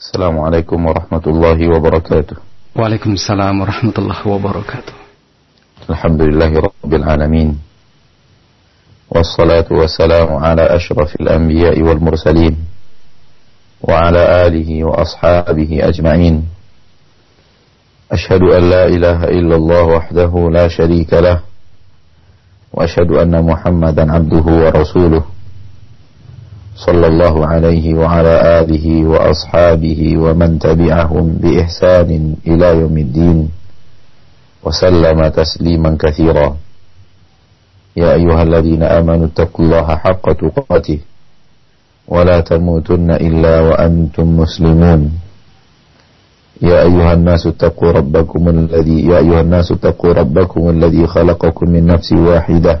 السلام عليكم ورحمة الله وبركاته. وعليكم السلام ورحمة الله وبركاته. الحمد لله رب العالمين. والصلاة والسلام على أشرف الأنبياء والمرسلين وعلى آله وأصحابه أجمعين. أشهد أن لا إله إلا الله وحده لا شريك له وأشهد أن محمدا عبده ورسوله. صلى الله عليه وعلى آله وأصحابه ومن تبعهم بإحسان إلى يوم الدين وسلم تسليما كثيرا. يا أيها الذين آمنوا اتقوا الله حق تقاته ولا تموتن إلا وأنتم مسلمون. يا أيها الناس اتقوا ربكم الذي يا أيها الناس اتقوا ربكم الذي خلقكم من نفس واحدة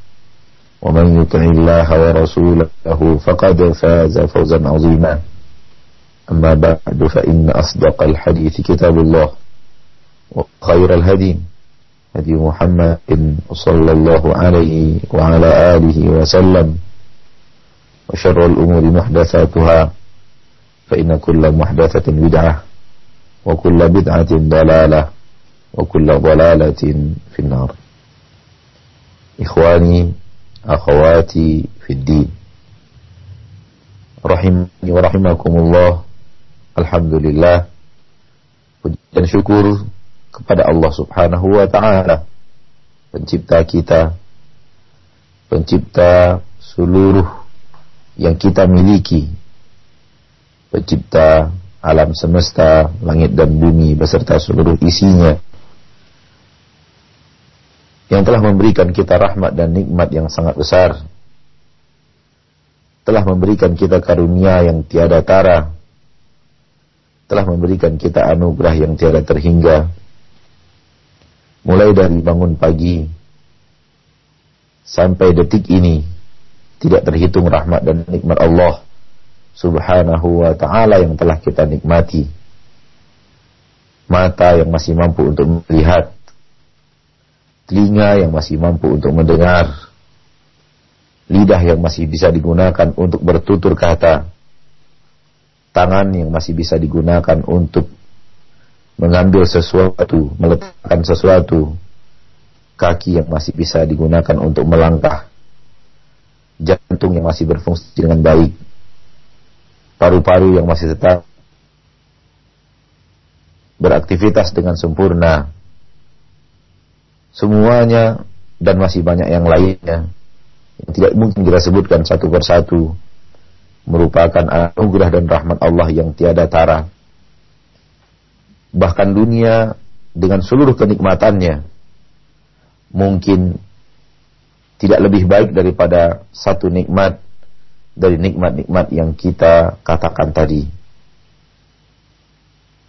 ومن يطع الله ورسوله فقد فاز فوزا عظيما. أما بعد فإن أصدق الحديث كتاب الله وخير الهدي هدي محمد صلى الله عليه وعلى آله وسلم وشر الأمور محدثاتها فإن كل محدثة بدعة وكل بدعة ضلالة وكل ضلالة في النار. إخواني akhawati fid din. Rahimani wa rahimakumullah. Alhamdulillah. Dan syukur kepada Allah Subhanahu wa taala pencipta kita pencipta seluruh yang kita miliki pencipta alam semesta langit dan bumi beserta seluruh isinya yang telah memberikan kita rahmat dan nikmat yang sangat besar. Telah memberikan kita karunia yang tiada tara. Telah memberikan kita anugerah yang tiada terhingga. Mulai dari bangun pagi sampai detik ini tidak terhitung rahmat dan nikmat Allah Subhanahu wa taala yang telah kita nikmati. Mata yang masih mampu untuk melihat, telinga yang masih mampu untuk mendengar, lidah yang masih bisa digunakan untuk bertutur kata, tangan yang masih bisa digunakan untuk mengambil sesuatu, meletakkan sesuatu, kaki yang masih bisa digunakan untuk melangkah, jantung yang masih berfungsi dengan baik, paru-paru yang masih tetap beraktivitas dengan sempurna, semuanya dan masih banyak yang lainnya yang tidak mungkin kita sebutkan satu persatu merupakan anugerah dan rahmat Allah yang tiada tara. Bahkan dunia dengan seluruh kenikmatannya mungkin tidak lebih baik daripada satu nikmat dari nikmat-nikmat yang kita katakan tadi.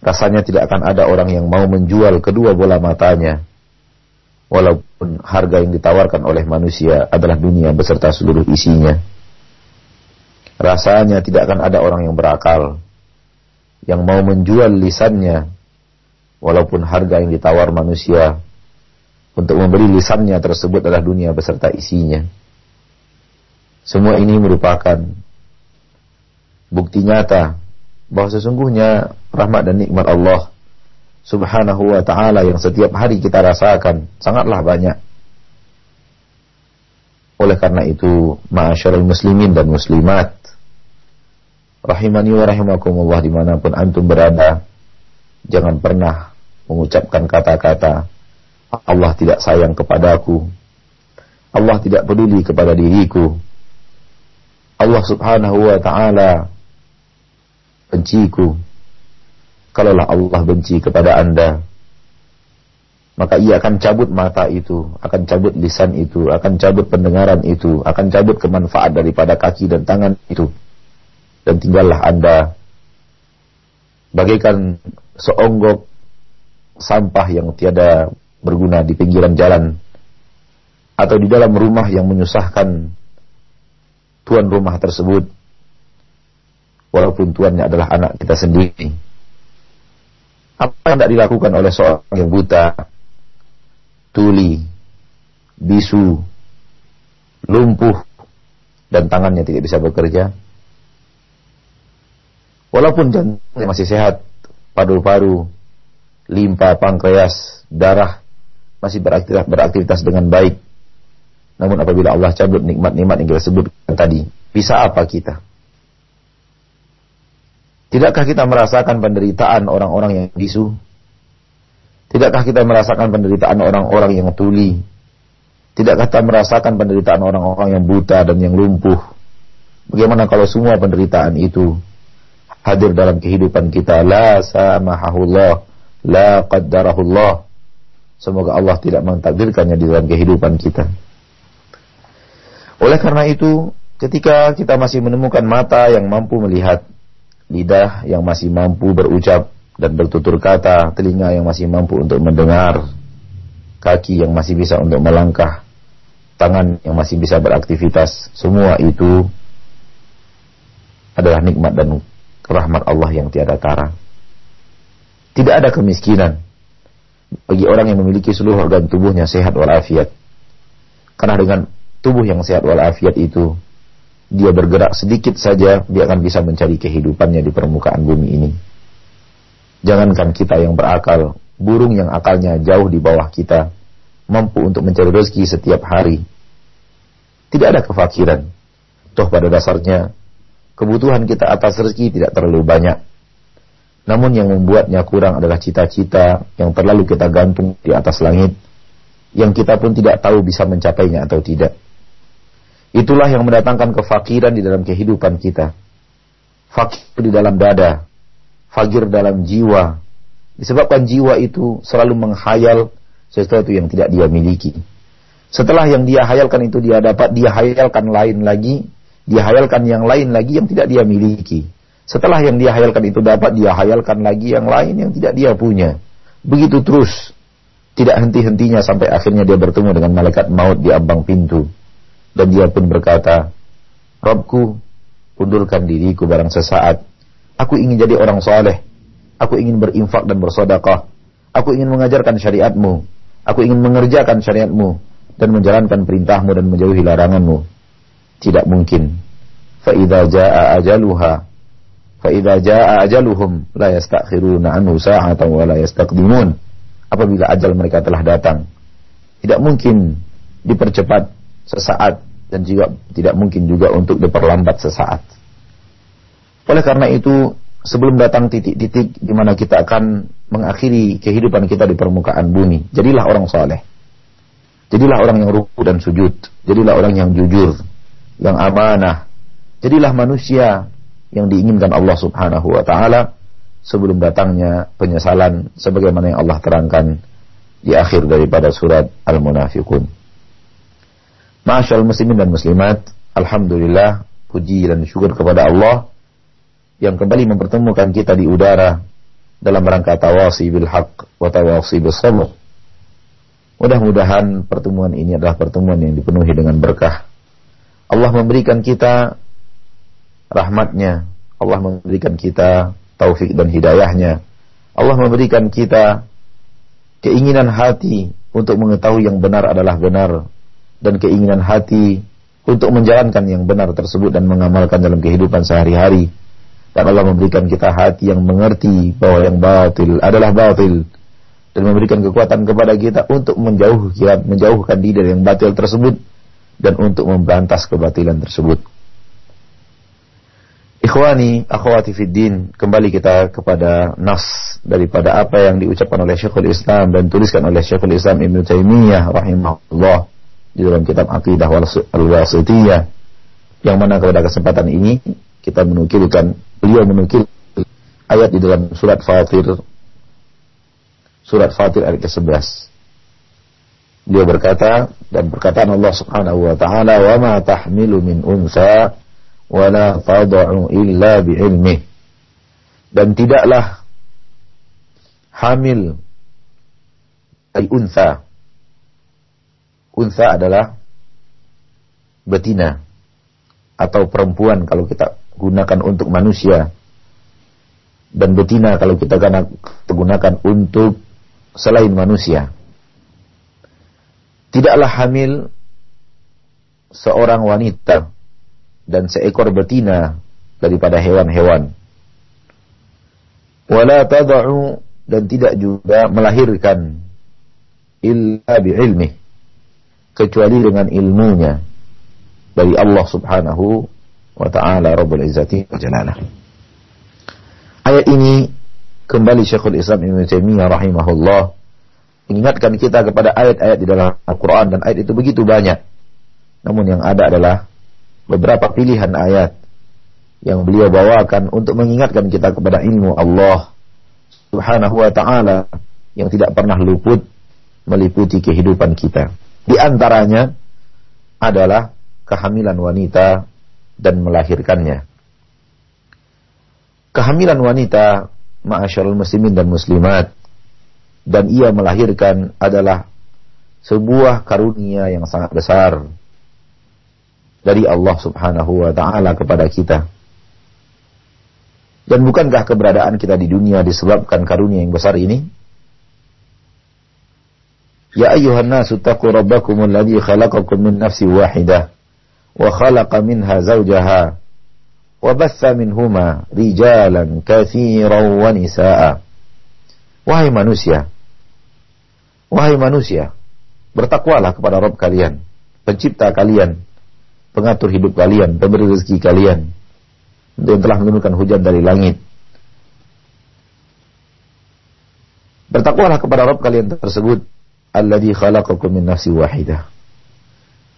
Rasanya tidak akan ada orang yang mau menjual kedua bola matanya walaupun harga yang ditawarkan oleh manusia adalah dunia beserta seluruh isinya. Rasanya tidak akan ada orang yang berakal yang mau menjual lisannya walaupun harga yang ditawar manusia untuk memberi lisannya tersebut adalah dunia beserta isinya. Semua ini merupakan bukti nyata bahwa sesungguhnya rahmat dan nikmat Allah subhanahu wa ta'ala yang setiap hari kita rasakan sangatlah banyak. Oleh karena itu, ma'asyarul muslimin dan muslimat, rahimani wa rahimakumullah di mana pun antum berada, jangan pernah mengucapkan kata-kata, Allah tidak sayang kepadaku, Allah tidak peduli kepada diriku, Allah subhanahu wa ta'ala benciku, kalaulah Allah benci kepada anda, maka ia akan cabut mata itu, akan cabut lisan itu, akan cabut pendengaran itu, akan cabut kemanfaat daripada kaki dan tangan itu. Dan tinggallah anda. Bagaikan seonggok sampah yang tiada berguna di pinggiran jalan atau di dalam rumah yang menyusahkan tuan rumah tersebut. Walaupun tuannya adalah anak kita sendiri apa yang tidak dilakukan oleh seorang yang buta? Tuli bisu lumpuh dan tangannya tidak bisa bekerja. Walaupun jantungnya masih sehat paru-paru limpa pankreas darah masih beraktivitas, beraktivitas dengan baik. Namun apabila Allah cabut nikmat-nikmat yang kita sebutkan tadi, bisa apa kita? Tidakkah kita merasakan penderitaan orang-orang yang bisu? Tidakkah kita merasakan penderitaan orang-orang yang tuli? Tidakkah kita merasakan penderitaan orang-orang yang buta dan yang lumpuh? Bagaimana kalau semua penderitaan itu hadir dalam kehidupan kita? La samahahullah, la qaddarahullah. Semoga Allah tidak mentakdirkannya di dalam kehidupan kita. Oleh karena itu, ketika kita masih menemukan mata yang mampu melihat, lidah yang masih mampu berucap dan bertutur kata, telinga yang masih mampu untuk mendengar, kaki yang masih bisa untuk melangkah, tangan yang masih bisa beraktivitas, semua itu adalah nikmat dan rahmat Allah yang tiada tara. Tidak ada kemiskinan bagi orang yang memiliki seluruh organ tubuhnya sehat walafiat. Karena dengan tubuh yang sehat walafiat itu dia bergerak sedikit saja dia akan bisa mencari kehidupannya di permukaan bumi ini. Jangankan kita yang berakal, burung yang akalnya jauh di bawah kita mampu untuk mencari rezeki setiap hari. Tidak ada kefakiran. Toh pada dasarnya kebutuhan kita atas rezeki tidak terlalu banyak. Namun yang membuatnya kurang adalah cita-cita yang terlalu kita gantung di atas langit yang kita pun tidak tahu bisa mencapainya atau tidak. Itulah yang mendatangkan kefakiran di dalam kehidupan kita. Fakir di dalam dada, fakir dalam jiwa. Disebabkan jiwa itu selalu menghayal sesuatu yang tidak dia miliki. Setelah yang dia hayalkan itu dia dapat, dia hayalkan lain lagi, dia hayalkan yang lain lagi yang tidak dia miliki. Setelah yang dia hayalkan itu dapat, dia hayalkan lagi yang lain yang tidak dia punya. Begitu terus, tidak henti-hentinya sampai akhirnya dia bertemu dengan malaikat maut di ambang pintu. Dan dia pun berkata, Robku, undurkan diriku barang sesaat. Aku ingin jadi orang soleh. Aku ingin berinfak dan bersodakah. Aku ingin mengajarkan syariatmu. Aku ingin mengerjakan syariatmu. Dan menjalankan perintahmu dan menjauhi laranganmu. Tidak mungkin. Fa'idha ja'a ajaluha. Fa'idha ja'a ajaluhum. La yastakhiruna anhu sa'atan wa la yastaqdimun. Apabila ajal mereka telah datang. Tidak mungkin dipercepat sesaat dan juga tidak mungkin juga untuk diperlambat sesaat. Oleh karena itu, sebelum datang titik-titik di mana kita akan mengakhiri kehidupan kita di permukaan bumi, jadilah orang soleh. Jadilah orang yang ruku dan sujud. Jadilah orang yang jujur, yang amanah. Jadilah manusia yang diinginkan Allah Subhanahu wa taala sebelum datangnya penyesalan sebagaimana yang Allah terangkan di akhir daripada surat Al-Munafiqun. Masyaallah muslimin dan muslimat, alhamdulillah puji dan syukur kepada Allah yang kembali mempertemukan kita di udara dalam rangka tawasi bil haq wa tawasi sabr. Mudah-mudahan pertemuan ini adalah pertemuan yang dipenuhi dengan berkah. Allah memberikan kita rahmatnya, Allah memberikan kita taufik dan hidayahnya. Allah memberikan kita keinginan hati untuk mengetahui yang benar adalah benar dan keinginan hati untuk menjalankan yang benar tersebut dan mengamalkan dalam kehidupan sehari-hari. Dan Allah memberikan kita hati yang mengerti bahwa yang batil adalah batil dan memberikan kekuatan kepada kita untuk menjauh menjauhkan diri dari yang batil tersebut dan untuk memberantas kebatilan tersebut. Ikhwani, akhwati fiddin, kembali kita kepada nas daripada apa yang diucapkan oleh Syekhul Islam dan tuliskan oleh Syekhul Islam Ibn Taimiyah rahimahullah di dalam kitab Aqidah Al-Wasitiyah yang mana pada kesempatan ini kita menukilkan beliau menukil ayat di dalam surat Fatir surat Fatir ayat ke-11 beliau berkata dan perkataan Allah Subhanahu wa taala wa ma tahmilu min unsa wa la tad'u illa bi'ilmih dan tidaklah hamil dari unsa. Unsa adalah betina atau perempuan kalau kita gunakan untuk manusia dan betina kalau kita gunakan untuk selain manusia. Tidaklah hamil seorang wanita dan seekor betina daripada hewan-hewan. Wala tada'u dan tidak juga melahirkan illa bi'ilmih kecuali dengan ilmunya dari Allah Subhanahu wa taala Rabbul Izzati wa Jalalah. Ayat ini kembali Syekhul Islam Ibnu Taimiyah rahimahullah mengingatkan kita kepada ayat-ayat di dalam Al-Qur'an dan ayat itu begitu banyak. Namun yang ada adalah beberapa pilihan ayat yang beliau bawakan untuk mengingatkan kita kepada ilmu Allah Subhanahu wa taala yang tidak pernah luput meliputi kehidupan kita. Di antaranya adalah kehamilan wanita dan melahirkannya. Kehamilan wanita, ma'asyarul muslimin dan muslimat, dan ia melahirkan adalah sebuah karunia yang sangat besar dari Allah Subhanahu wa taala kepada kita. Dan bukankah keberadaan kita di dunia disebabkan karunia yang besar ini? Ya ayuhan nasu taqu rabbakum alladhi khalaqakum min nafsin wahidah wa khalaqa minha zawjaha wa batha minhuma rijalan katsiran wa nisaa. Wahai manusia, wahai manusia, bertakwalah kepada Rabb kalian, pencipta kalian, pengatur hidup kalian, pemberi rezeki kalian yang telah menurunkan hujan dari langit. Bertakwalah kepada Rabb kalian tersebut alladzi khalaqakum min nafsi wahidah.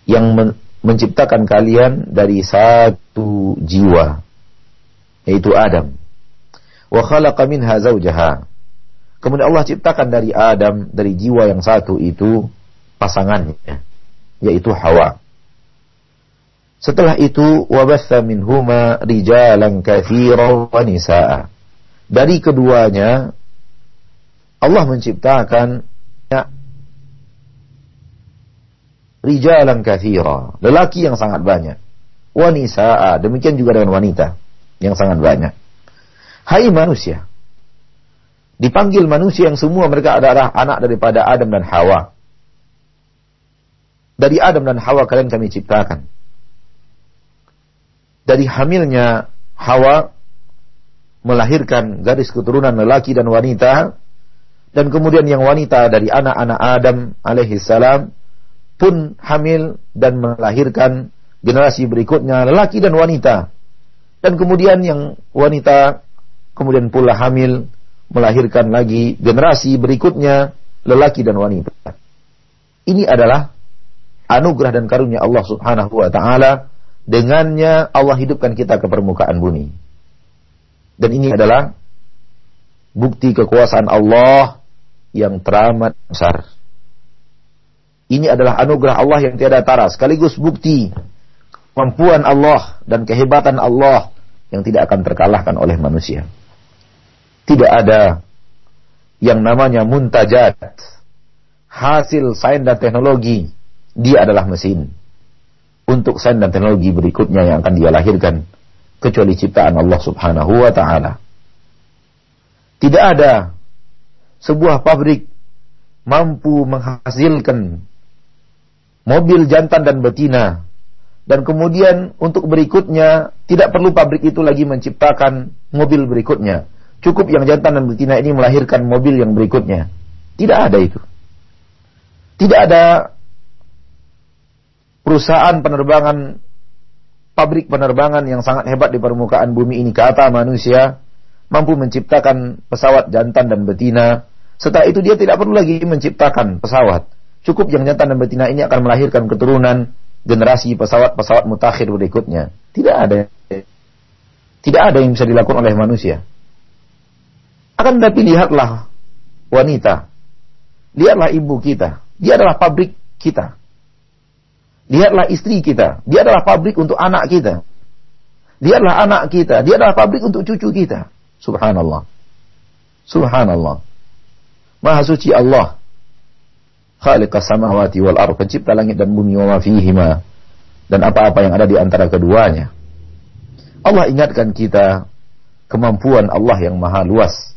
Yang men menciptakan kalian dari satu jiwa yaitu Adam. Wa khalaqa minha zawjaha. Kemudian Allah ciptakan dari Adam dari jiwa yang satu itu pasangannya yaitu Hawa. Setelah itu wabatha minhuma rijalan katsiran wa nisaa. Dari keduanya Allah menciptakan ya, rijalan katsira, lelaki yang sangat banyak. Wa nisaa, demikian juga dengan wanita yang sangat banyak. Hai manusia, dipanggil manusia yang semua mereka adalah anak daripada Adam dan Hawa. Dari Adam dan Hawa kalian kami ciptakan dari hamilnya Hawa melahirkan garis keturunan lelaki dan wanita dan kemudian yang wanita dari anak-anak Adam alaihi salam pun hamil dan melahirkan generasi berikutnya lelaki dan wanita dan kemudian yang wanita kemudian pula hamil melahirkan lagi generasi berikutnya lelaki dan wanita ini adalah anugerah dan karunia Allah Subhanahu wa taala Dengannya Allah hidupkan kita ke permukaan bumi. Dan ini adalah bukti kekuasaan Allah yang teramat besar. Ini adalah anugerah Allah yang tiada tara, sekaligus bukti kemampuan Allah dan kehebatan Allah yang tidak akan terkalahkan oleh manusia. Tidak ada yang namanya muntajat, hasil sains dan teknologi, dia adalah mesin untuk sains dan teknologi berikutnya yang akan dia lahirkan kecuali ciptaan Allah Subhanahu wa taala. Tidak ada sebuah pabrik mampu menghasilkan mobil jantan dan betina dan kemudian untuk berikutnya tidak perlu pabrik itu lagi menciptakan mobil berikutnya. Cukup yang jantan dan betina ini melahirkan mobil yang berikutnya. Tidak ada itu. Tidak ada perusahaan penerbangan, pabrik penerbangan yang sangat hebat di permukaan bumi ini kata manusia mampu menciptakan pesawat jantan dan betina. Setelah itu dia tidak perlu lagi menciptakan pesawat. Cukup yang jantan dan betina ini akan melahirkan keturunan generasi pesawat-pesawat mutakhir berikutnya. Tidak ada. Tidak ada yang bisa dilakukan oleh manusia. Akan tapi lihatlah wanita. Lihatlah ibu kita. Dia adalah pabrik kita. Lihatlah istri kita. Dia adalah pabrik untuk anak kita. Lihatlah anak kita. Dia adalah pabrik untuk cucu kita. Subhanallah. Subhanallah. Maha suci Allah khaliqas samawati wal ardh, pencipta langit dan bumi wa ma dan apa-apa yang ada di antara keduanya. Allah ingatkan kita kemampuan Allah yang maha luas.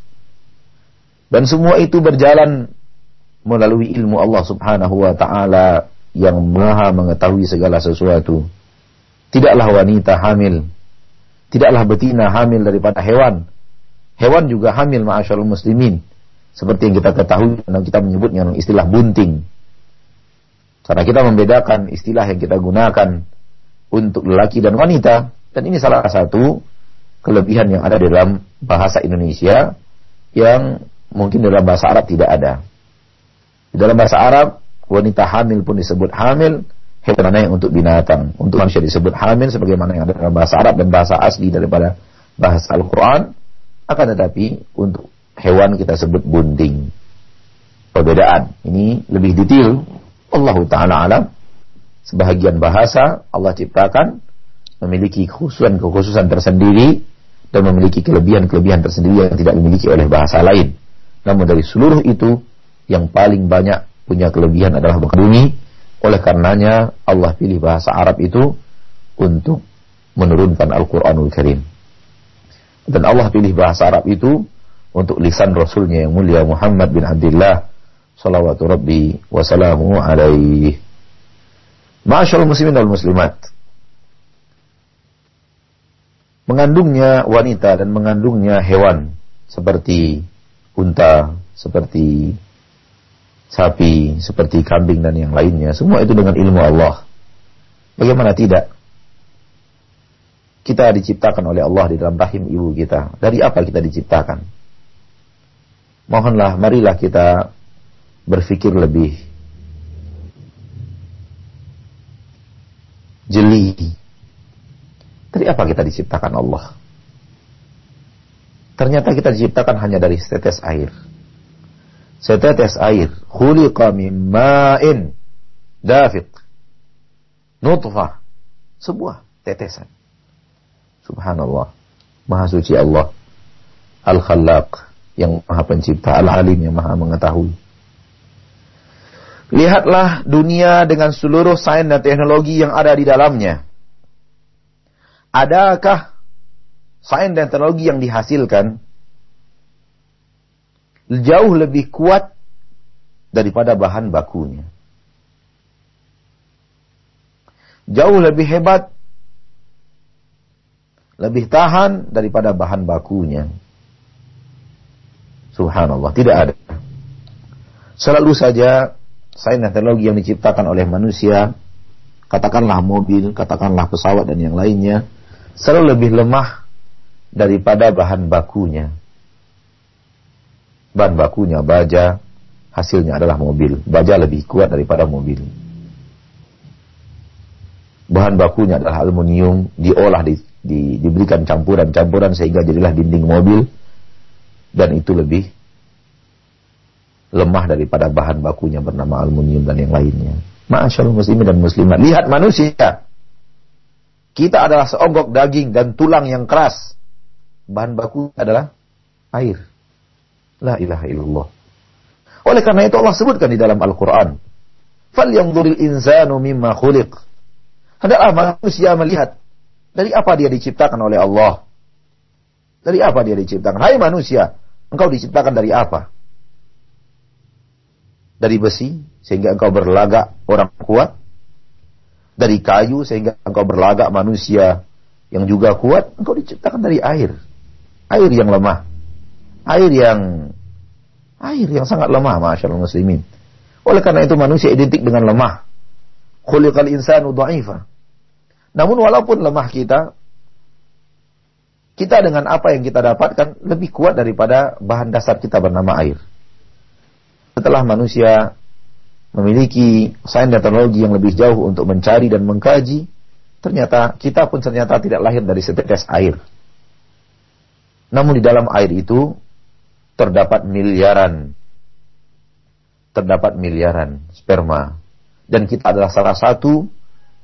Dan semua itu berjalan melalui ilmu Allah Subhanahu wa taala yang maha mengetahui segala sesuatu. Tidaklah wanita hamil, tidaklah betina hamil daripada hewan. Hewan juga hamil ma'asyarul muslimin. Seperti yang kita ketahui, kita menyebutnya istilah bunting. Karena kita membedakan istilah yang kita gunakan untuk lelaki dan wanita. Dan ini salah satu kelebihan yang ada dalam bahasa Indonesia yang mungkin dalam bahasa Arab tidak ada. Di dalam bahasa Arab, wanita hamil pun disebut hamil, hewan yang untuk binatang. Untuk manusia disebut hamil sebagaimana yang ada dalam bahasa Arab dan bahasa asli daripada bahasa Al-Quran. Akan tetapi untuk hewan kita sebut bunting. Perbedaan. Ini lebih detail Allah Ta'ala alam. Sebahagian bahasa Allah ciptakan memiliki kekhususan-kekhususan tersendiri dan memiliki kelebihan-kelebihan tersendiri yang tidak dimiliki oleh bahasa lain. Namun dari seluruh itu yang paling banyak punya kelebihan adalah bahasa bumi. Oleh karenanya Allah pilih bahasa Arab itu untuk menurunkan Al-Quranul Karim. Dan Allah pilih bahasa Arab itu untuk lisan Rasulnya yang mulia Muhammad bin Abdullah salawatu rabbi wa salamu alaihi. Masyaallah muslimin dan muslimat. Mengandungnya wanita dan mengandungnya hewan seperti unta, seperti sapi, seperti kambing dan yang lainnya. Semua itu dengan ilmu Allah. Bagaimana tidak? Kita diciptakan oleh Allah di dalam rahim ibu kita. Dari apa kita diciptakan? Mohonlah, marilah kita berpikir lebih jeli. Dari apa kita diciptakan Allah? Ternyata kita diciptakan hanya dari setetes air. Setetes air. Khuliqa min ma'in dafiq. Nutfah. Sebuah tetesan. Subhanallah. Maha suci Allah. Al-Khallaq. Yang maha pencipta. Al-Alim yang maha mengetahui. Lihatlah dunia dengan seluruh sains dan teknologi yang ada di dalamnya. Adakah sains dan teknologi yang dihasilkan jauh lebih kuat daripada bahan bakunya? Jauh lebih hebat, lebih tahan daripada bahan bakunya. Subhanallah, tidak ada. Selalu saja sains dan teknologi yang diciptakan oleh manusia, katakanlah mobil, katakanlah pesawat dan yang lainnya, selalu lebih lemah daripada bahan bakunya. Bahan bakunya baja, hasilnya adalah mobil. Baja lebih kuat daripada mobil. Bahan bakunya adalah aluminium, diolah, di, di, diberikan campuran-campuran sehingga jadilah dinding mobil, dan itu lebih lemah daripada bahan bakunya bernama aluminium dan yang lainnya. Masyaallah muslimin dan muslimat. Lihat manusia. Kita adalah seonggok daging dan tulang yang keras. Bahan baku adalah air. La ilaha illallah. Oleh karena itu Allah sebutkan di dalam Al-Quran. Falyanzuril insanu mimma khuliq. Hendaklah manusia melihat dari apa dia diciptakan oleh Allah. Dari apa dia diciptakan? Hai manusia, engkau diciptakan dari apa? dari besi sehingga engkau berlagak orang kuat, dari kayu sehingga engkau berlagak manusia yang juga kuat, engkau diciptakan dari air. Air yang lemah. Air yang air yang sangat lemah, masyaallah muslimin. Oleh karena itu manusia identik dengan lemah. Khuliqal insanu dha'ifa. Namun walaupun lemah kita, kita dengan apa yang kita dapatkan lebih kuat daripada bahan dasar kita bernama air setelah manusia memiliki sains dan teknologi yang lebih jauh untuk mencari dan mengkaji, ternyata kita pun ternyata tidak lahir dari setetes air. Namun di dalam air itu terdapat miliaran terdapat miliaran sperma dan kita adalah salah satu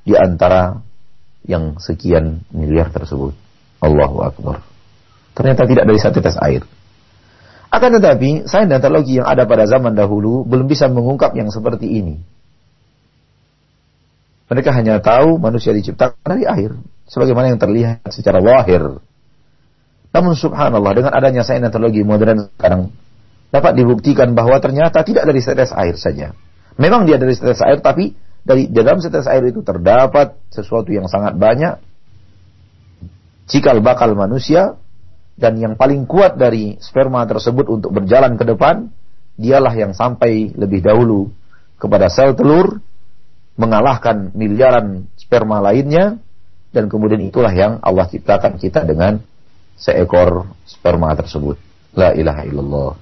di antara yang sekian miliar tersebut. Allahu akbar. Ternyata tidak dari setetes air. Akan tetapi, sains dan teknologi yang ada pada zaman dahulu belum bisa mengungkap yang seperti ini. Mereka hanya tahu manusia diciptakan dari air. Sebagaimana yang terlihat secara lahir. Namun subhanallah, dengan adanya sains dan teknologi modern sekarang, dapat dibuktikan bahwa ternyata tidak dari setes air saja. Memang dia dari setes air, tapi dari dalam setes air itu terdapat sesuatu yang sangat banyak cikal bakal manusia dan yang paling kuat dari sperma tersebut untuk berjalan ke depan dialah yang sampai lebih dahulu kepada sel telur mengalahkan miliaran sperma lainnya dan kemudian itulah yang Allah ciptakan kita dengan seekor sperma tersebut. La ilaha illallah.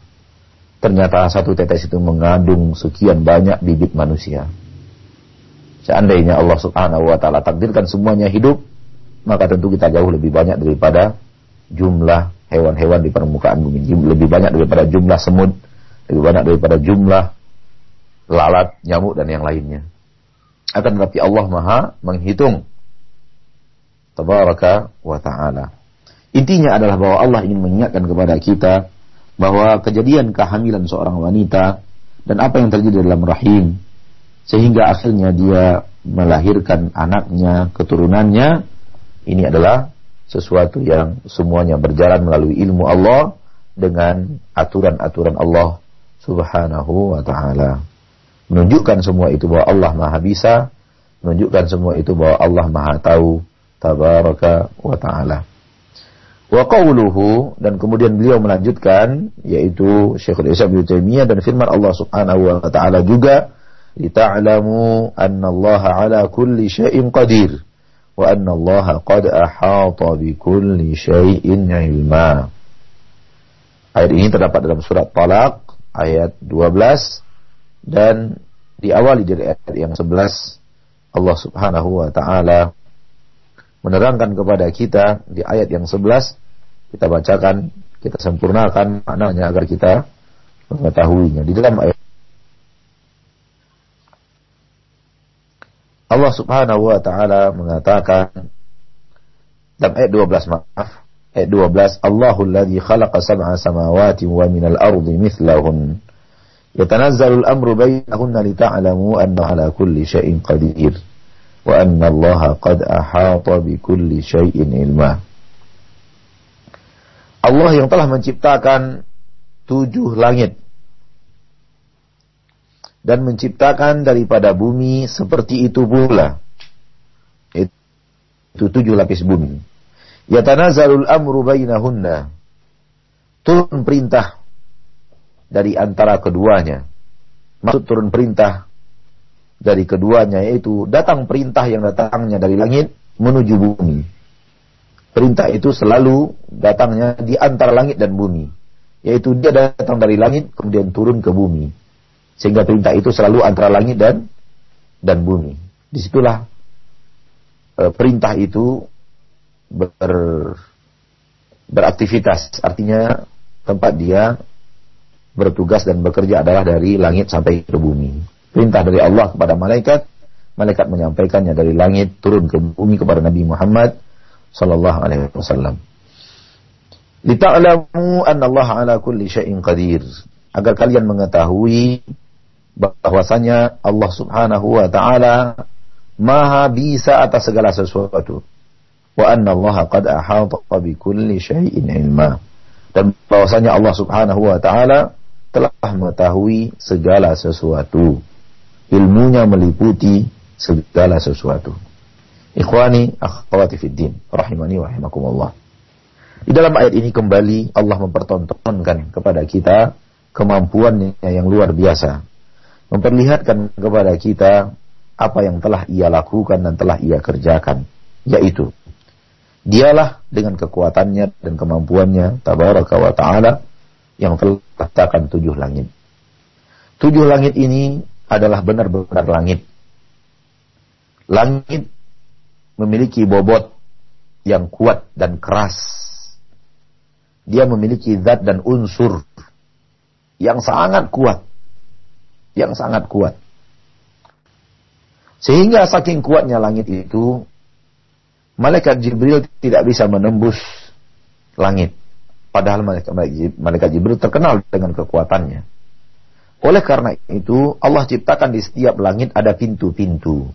Ternyata satu tetes itu mengandung sekian banyak bibit manusia. Seandainya Allah Subhanahu wa taala takdirkan semuanya hidup, maka tentu kita jauh lebih banyak daripada jumlah hewan-hewan di permukaan bumi. Lebih banyak daripada jumlah semut, lebih banyak daripada jumlah lalat, nyamuk dan yang lainnya. Akan tetapi Allah Maha menghitung. Tabaraka wa ta'ala. Intinya adalah bahwa Allah ingin mengingatkan kepada kita bahwa kejadian kehamilan seorang wanita dan apa yang terjadi dalam rahim sehingga akhirnya dia melahirkan anaknya, keturunannya ini adalah sesuatu yang semuanya berjalan melalui ilmu Allah dengan aturan-aturan Allah Subhanahu wa taala. Menunjukkan semua itu bahwa Allah Maha bisa, menunjukkan semua itu bahwa Allah Maha tahu, tabaraka wa taala. Wa qawluhu dan kemudian beliau melanjutkan yaitu Syekhul Islam Ibnu Taimiyah dan firman Allah Subhanahu wa taala juga lita'lamu anna Allah ala kulli syai'in qadir Allah qad ahata bi kulli syai'in ilma. Ayat ini terdapat dalam surat Talaq ayat 12 dan diawali dari ayat yang 11 Allah Subhanahu wa taala menerangkan kepada kita di ayat yang 11 kita bacakan kita sempurnakan maknanya agar kita mengetahuinya di dalam ayat Allah Subhanahu wa taala mengatakan dalam ayat 12 maaf ayat 12 Allahul ladzi khalaqa sab'a samawati wa minal ardi mithlahun. Yatanazzalu al-amru bainahunna lita'lamu anna ala kulli syai'in qadir wa anna Allah qad ahata bi kulli syai'in ilma. Allah yang telah menciptakan tujuh langit dan menciptakan daripada bumi seperti itu pula. Itu tujuh lapis bumi. Yatanazalul amru bainahunna. Turun perintah dari antara keduanya. Maksud turun perintah dari keduanya yaitu datang perintah yang datangnya dari langit menuju bumi. Perintah itu selalu datangnya di antara langit dan bumi. Yaitu dia datang dari langit kemudian turun ke bumi sehingga perintah itu selalu antara langit dan dan bumi. Di situlah e, perintah itu ber, beraktivitas. Artinya tempat dia bertugas dan bekerja adalah dari langit sampai ke bumi. Perintah dari Allah kepada malaikat, malaikat menyampaikannya dari langit turun ke bumi kepada Nabi Muhammad sallallahu alaihi wasallam. Lita'lamu anna Allah ala kulli syai'in qadir. Agar kalian mengetahui bahwasanya Allah Subhanahu wa taala maha bisa atas segala sesuatu. Wa anna Allah qad ahata bi kulli syai'in ilma. Dan bahwasanya Allah Subhanahu wa taala telah mengetahui segala sesuatu. Ilmunya meliputi segala sesuatu. Ikhwani, akhwati fid din, rahimani wa rahimakumullah. Di dalam ayat ini kembali Allah mempertontonkan kepada kita kemampuannya yang luar biasa memperlihatkan kepada kita apa yang telah ia lakukan dan telah ia kerjakan, yaitu dialah dengan kekuatannya dan kemampuannya tabaraka wa taala yang telah letakkan tujuh langit. Tujuh langit ini adalah benar-benar langit. Langit memiliki bobot yang kuat dan keras. Dia memiliki zat dan unsur yang sangat kuat yang sangat kuat. Sehingga saking kuatnya langit itu, malaikat Jibril tidak bisa menembus langit. Padahal malaikat Jibril terkenal dengan kekuatannya. Oleh karena itu, Allah ciptakan di setiap langit ada pintu-pintu.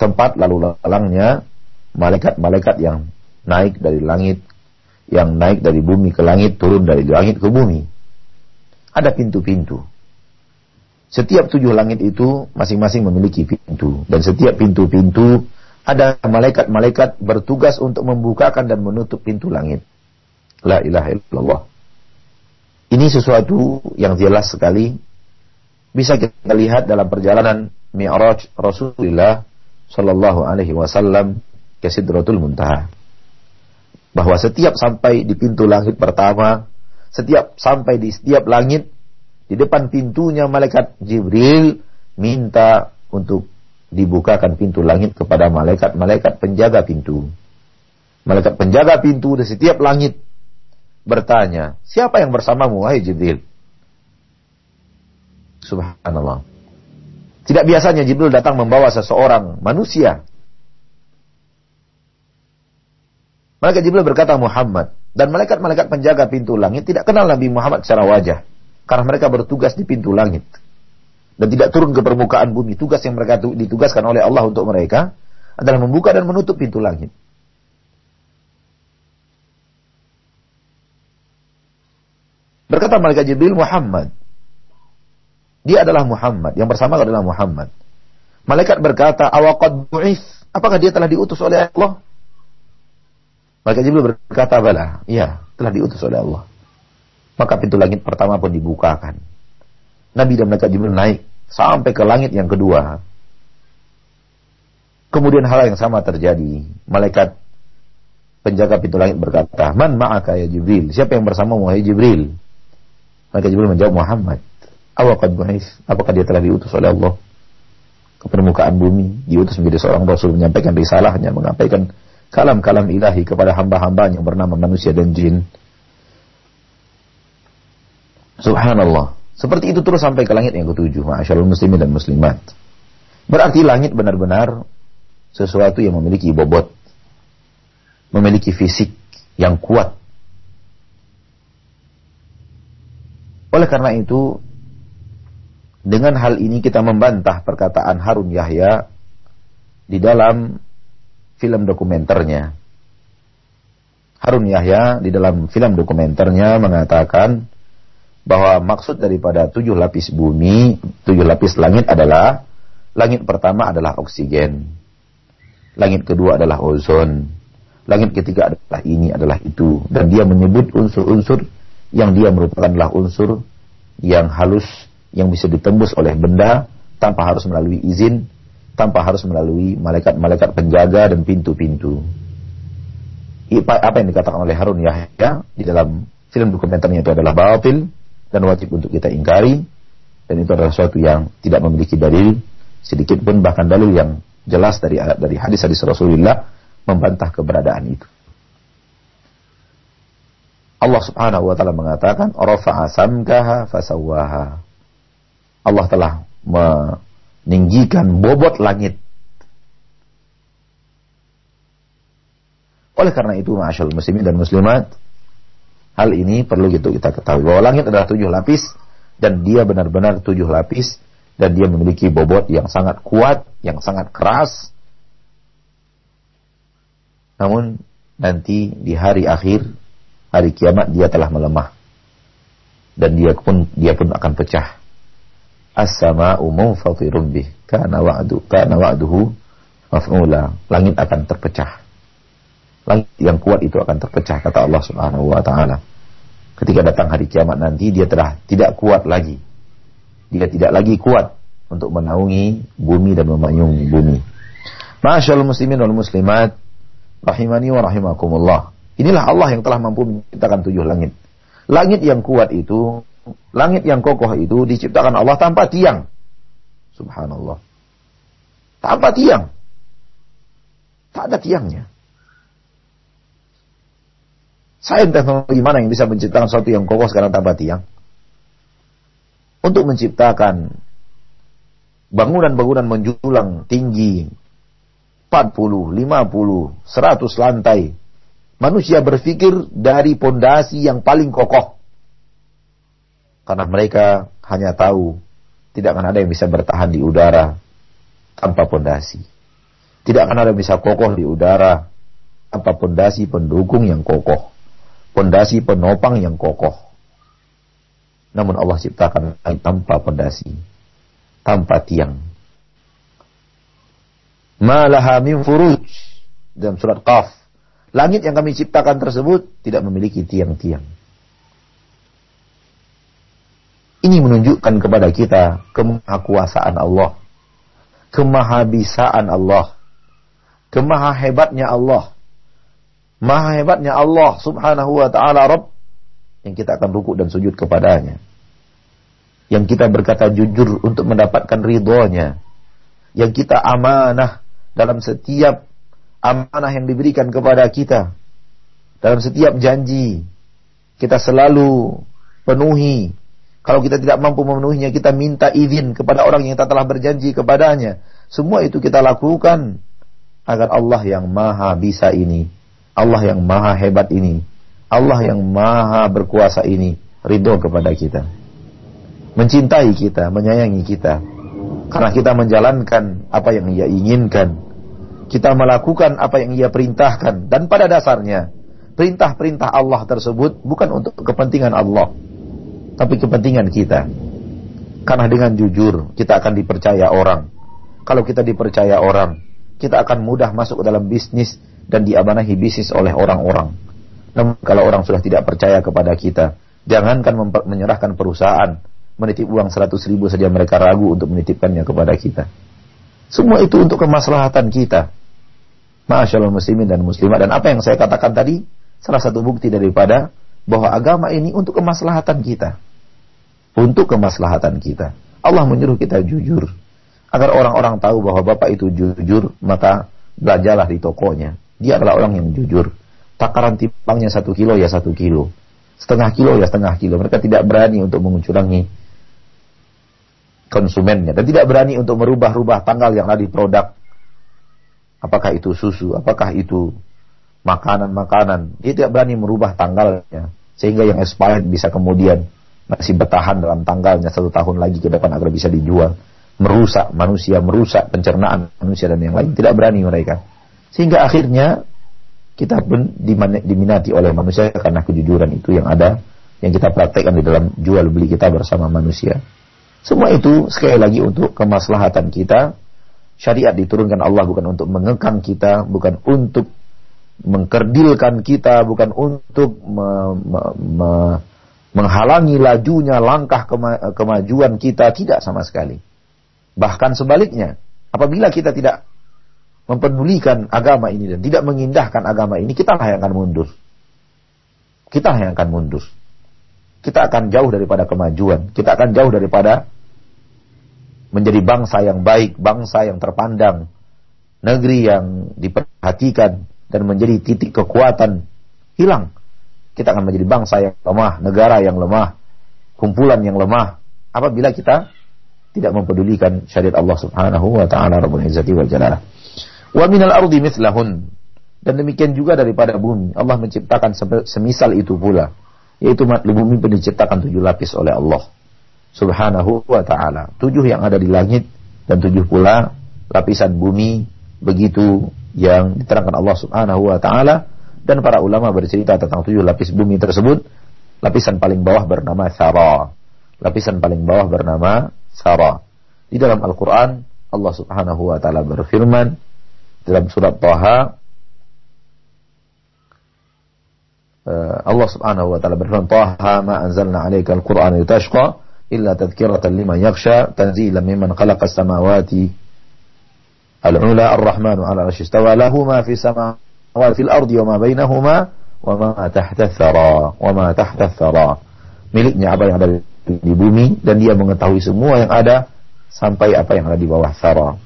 Tempat lalu lalangnya malaikat-malaikat yang naik dari langit, yang naik dari bumi ke langit, turun dari langit ke bumi. Ada pintu-pintu. Setiap tujuh langit itu masing-masing memiliki pintu. Dan setiap pintu-pintu ada malaikat-malaikat bertugas untuk membukakan dan menutup pintu langit. La ilaha illallah. Ini sesuatu yang jelas sekali bisa kita lihat dalam perjalanan Mi'raj Rasulullah Shallallahu Alaihi Wasallam ke Sidratul Muntaha. Bahwa setiap sampai di pintu langit pertama, setiap sampai di setiap langit, di depan pintunya malaikat Jibril minta untuk dibukakan pintu langit kepada malaikat-malaikat penjaga pintu. Malaikat penjaga pintu di setiap langit bertanya, siapa yang bersamamu, wahai Jibril? Subhanallah. Tidak biasanya Jibril datang membawa seseorang manusia. Malaikat Jibril berkata Muhammad. Dan malaikat-malaikat penjaga pintu langit tidak kenal Nabi Muhammad secara wajah. Karena mereka bertugas di pintu langit. Dan tidak turun ke permukaan bumi. Tugas yang mereka ditugaskan oleh Allah untuk mereka adalah membuka dan menutup pintu langit. Berkata malaikat Jibril Muhammad. Dia adalah Muhammad. Yang bersama adalah Muhammad. Malaikat berkata, awaqad bu'is. Apakah dia telah diutus oleh Allah? Malaikat Jibril berkata, bala. Iya, telah diutus oleh Allah. Maka pintu langit pertama pun dibukakan. Nabi dan malaikat Jibril naik sampai ke langit yang kedua. Kemudian hal yang sama terjadi. Malaikat penjaga pintu langit berkata, Man ma'aka ya Jibril? Siapa yang bersama wahai Jibril? Maka Jibril menjawab Muhammad. Apakah dia telah diutus oleh Allah ke permukaan bumi, diutus menjadi seorang rasul menyampaikan risalahnya, menyampaikan kalam-kalam ilahi kepada hamba-hamba yang bernama manusia dan jin. Subhanallah. Seperti itu terus sampai ke langit yang ketujuh, masyaallah muslimin dan muslimat. Berarti langit benar-benar sesuatu yang memiliki bobot, memiliki fisik yang kuat, Oleh karena itu, dengan hal ini kita membantah perkataan Harun Yahya di dalam film dokumenternya. Harun Yahya di dalam film dokumenternya mengatakan bahwa maksud daripada tujuh lapis bumi, tujuh lapis langit adalah langit pertama adalah oksigen, langit kedua adalah ozon, langit ketiga adalah ini adalah itu, dan dia menyebut unsur-unsur yang dia merupakanlah unsur yang halus yang bisa ditembus oleh benda tanpa harus melalui izin, tanpa harus melalui malaikat-malaikat penjaga dan pintu-pintu. Apa yang dikatakan oleh Harun Yahya di dalam film dokumenternya itu adalah batil dan wajib untuk kita ingkari dan itu adalah sesuatu yang tidak memiliki dalil sedikit pun bahkan dalil yang jelas dari dari hadis-hadis Rasulullah membantah keberadaan itu. Allah Subhanahu wa taala mengatakan rafa'a samkaha fasawaha. Allah telah meninggikan bobot langit. Oleh karena itu, masyaallah muslimin dan muslimat, hal ini perlu gitu kita ketahui bahwa langit adalah tujuh lapis dan dia benar-benar tujuh lapis dan dia memiliki bobot yang sangat kuat, yang sangat keras. Namun nanti di hari akhir hari kiamat dia telah melemah dan dia pun dia pun akan pecah. As-sama'u munfatirun bih kana wa'du kana wa'duhu maf'ula. Langit akan terpecah. Langit yang kuat itu akan terpecah kata Allah Subhanahu wa taala. Ketika datang hari kiamat nanti dia telah tidak kuat lagi. Dia tidak lagi kuat untuk menaungi bumi dan memayungi bumi. Masyaallah muslimin wal muslimat rahimani wa rahimakumullah. Inilah Allah yang telah mampu menciptakan tujuh langit. Langit yang kuat itu, langit yang kokoh itu diciptakan Allah tanpa tiang. Subhanallah. Tanpa tiang. Tak ada tiangnya. Sains teknologi mana yang bisa menciptakan sesuatu yang kokoh sekarang tanpa tiang? Untuk menciptakan bangunan-bangunan menjulang tinggi 40, 50, 100 lantai Manusia berpikir dari pondasi yang paling kokoh. Karena mereka hanya tahu tidak akan ada yang bisa bertahan di udara tanpa pondasi. Tidak akan ada yang bisa kokoh di udara tanpa pondasi pendukung yang kokoh. Pondasi penopang yang kokoh. Namun Allah ciptakan tanpa pondasi, tanpa tiang. Malaha min furuj dalam surat Qaf. Langit yang kami ciptakan tersebut tidak memiliki tiang-tiang. Ini menunjukkan kepada kita kemahakuasaan Allah, kemahabisaan Allah, kemahahebatnya Allah. Maha hebatnya Allah subhanahu wa ta'ala Rabb yang kita akan ruku dan sujud kepadanya. Yang kita berkata jujur untuk mendapatkan ridhonya. Yang kita amanah dalam setiap amanah yang diberikan kepada kita. Dalam setiap janji. Kita selalu penuhi kalau kita tidak mampu memenuhinya, kita minta izin kepada orang yang kita telah berjanji kepadanya. Semua itu kita lakukan agar Allah yang maha bisa ini, Allah yang maha hebat ini, Allah yang maha berkuasa ini, ridho kepada kita. Mencintai kita, menyayangi kita. Karena kita menjalankan apa yang ia inginkan. Kita melakukan apa yang ia perintahkan. Dan pada dasarnya, perintah-perintah Allah tersebut bukan untuk kepentingan Allah tapi kepentingan kita. Karena dengan jujur kita akan dipercaya orang. Kalau kita dipercaya orang, kita akan mudah masuk ke dalam bisnis dan diamanahi bisnis oleh orang-orang. Namun kalau orang sudah tidak percaya kepada kita, jangankan menyerahkan perusahaan, menitip uang 100 ribu saja mereka ragu untuk menitipkannya kepada kita. Semua itu untuk kemaslahatan kita. Masya Allah muslimin dan muslimat. Dan apa yang saya katakan tadi, salah satu bukti daripada bahwa agama ini untuk kemaslahatan kita untuk kemaslahatan kita. Allah menyuruh kita jujur. Agar orang-orang tahu bahwa Bapak itu jujur, maka belajarlah di tokonya. Dia adalah orang yang jujur. Takaran timbangnya satu kilo ya satu kilo. Setengah kilo ya setengah kilo. Mereka tidak berani untuk mengucurangi konsumennya. Dan tidak berani untuk merubah-rubah tanggal yang ada di produk. Apakah itu susu, apakah itu makanan-makanan. Dia tidak berani merubah tanggalnya. Sehingga yang expired bisa kemudian masih bertahan dalam tanggalnya satu tahun lagi ke depan agar bisa dijual merusak manusia merusak pencernaan manusia dan yang lain tidak berani mereka sehingga akhirnya kita pun diminati oleh manusia karena kejujuran itu yang ada yang kita praktekkan di dalam jual beli kita bersama manusia semua itu sekali lagi untuk kemaslahatan kita syariat diturunkan Allah bukan untuk mengekang kita bukan untuk mengkerdilkan kita bukan untuk me, me, me, menghalangi lajunya langkah kema kemajuan kita tidak sama sekali. Bahkan sebaliknya, apabila kita tidak mempedulikan agama ini dan tidak mengindahkan agama ini, kita lah yang akan mundur. Kita lah yang akan mundur. Kita akan jauh daripada kemajuan. Kita akan jauh daripada menjadi bangsa yang baik, bangsa yang terpandang, negeri yang diperhatikan dan menjadi titik kekuatan hilang kita akan menjadi bangsa yang lemah, negara yang lemah, kumpulan yang lemah apabila kita tidak mempedulikan syariat Allah Subhanahu wa taala Rabbul Izzati wal Jalalah. Wa minal ardi mithlahun. Dan demikian juga daripada bumi. Allah menciptakan semisal itu pula. Yaitu bumi pun diciptakan tujuh lapis oleh Allah. Subhanahu wa ta'ala. Tujuh yang ada di langit dan tujuh pula lapisan bumi. Begitu yang diterangkan Allah subhanahu wa ta'ala dan para ulama bercerita tentang tujuh lapis bumi tersebut. Lapisan paling bawah bernama Thara. Lapisan paling bawah bernama Sara. Di dalam Al-Quran, Allah subhanahu wa ta'ala berfirman, dalam surat Taha, eh, Allah subhanahu wa ta'ala berfirman, Taha ma anzalna alaika al-Quran yutashqa, illa tadhkiratan liman yaksha, tanzilan mimman khalaqa samawati al-ula ar-Rahmanu ala rashistawa, lahu ma fi samawati wa fil ardi wa ma bainahuma wa ma tahta thara wa ma tahta thara miliknya apa yang ada di bumi dan dia mengetahui semua yang ada sampai apa yang ada di bawah thara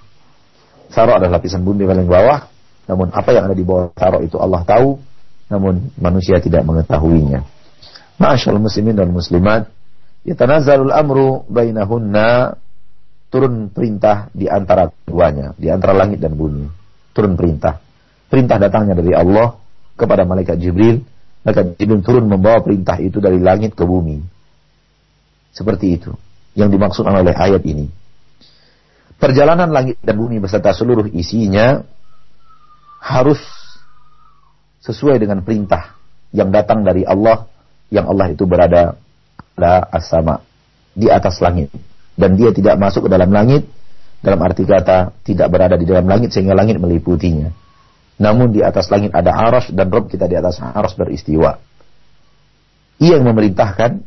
thara adalah lapisan bumi paling bawah namun apa yang ada di bawah thara itu Allah tahu namun manusia tidak mengetahuinya Ma'asyal muslimin dan muslimat Yatanazzalul amru bainahunna turun perintah di antara keduanya, di antara langit dan bumi. Turun perintah. Perintah datangnya dari Allah kepada malaikat Jibril, maka Jibril turun membawa perintah itu dari langit ke bumi. Seperti itu yang dimaksud oleh ayat ini. Perjalanan langit dan bumi beserta seluruh isinya harus sesuai dengan perintah yang datang dari Allah yang Allah itu berada pada as-sama di atas langit. Dan dia tidak masuk ke dalam langit dalam arti kata tidak berada di dalam langit sehingga langit meliputinya. Namun di atas langit ada aras dan Rob kita di atas aras beristiwa. Ia yang memerintahkan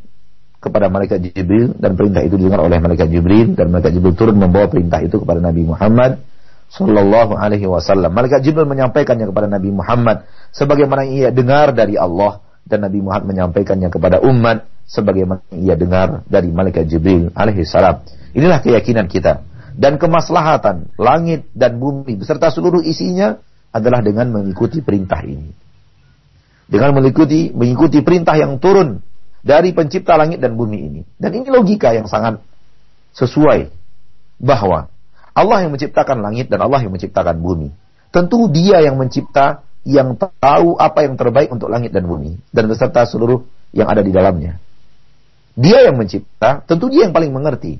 kepada malaikat Jibril dan perintah itu didengar oleh malaikat Jibril dan malaikat Jibril turun membawa perintah itu kepada Nabi Muhammad sallallahu alaihi wasallam. Malaikat Jibril menyampaikannya kepada Nabi Muhammad sebagaimana ia dengar dari Allah dan Nabi Muhammad menyampaikannya kepada umat sebagaimana ia dengar dari malaikat Jibril alaihi salam. Inilah keyakinan kita dan kemaslahatan langit dan bumi beserta seluruh isinya adalah dengan mengikuti perintah ini. Dengan mengikuti mengikuti perintah yang turun dari pencipta langit dan bumi ini. Dan ini logika yang sangat sesuai bahwa Allah yang menciptakan langit dan Allah yang menciptakan bumi. Tentu dia yang mencipta yang tahu apa yang terbaik untuk langit dan bumi dan beserta seluruh yang ada di dalamnya. Dia yang mencipta, tentu dia yang paling mengerti.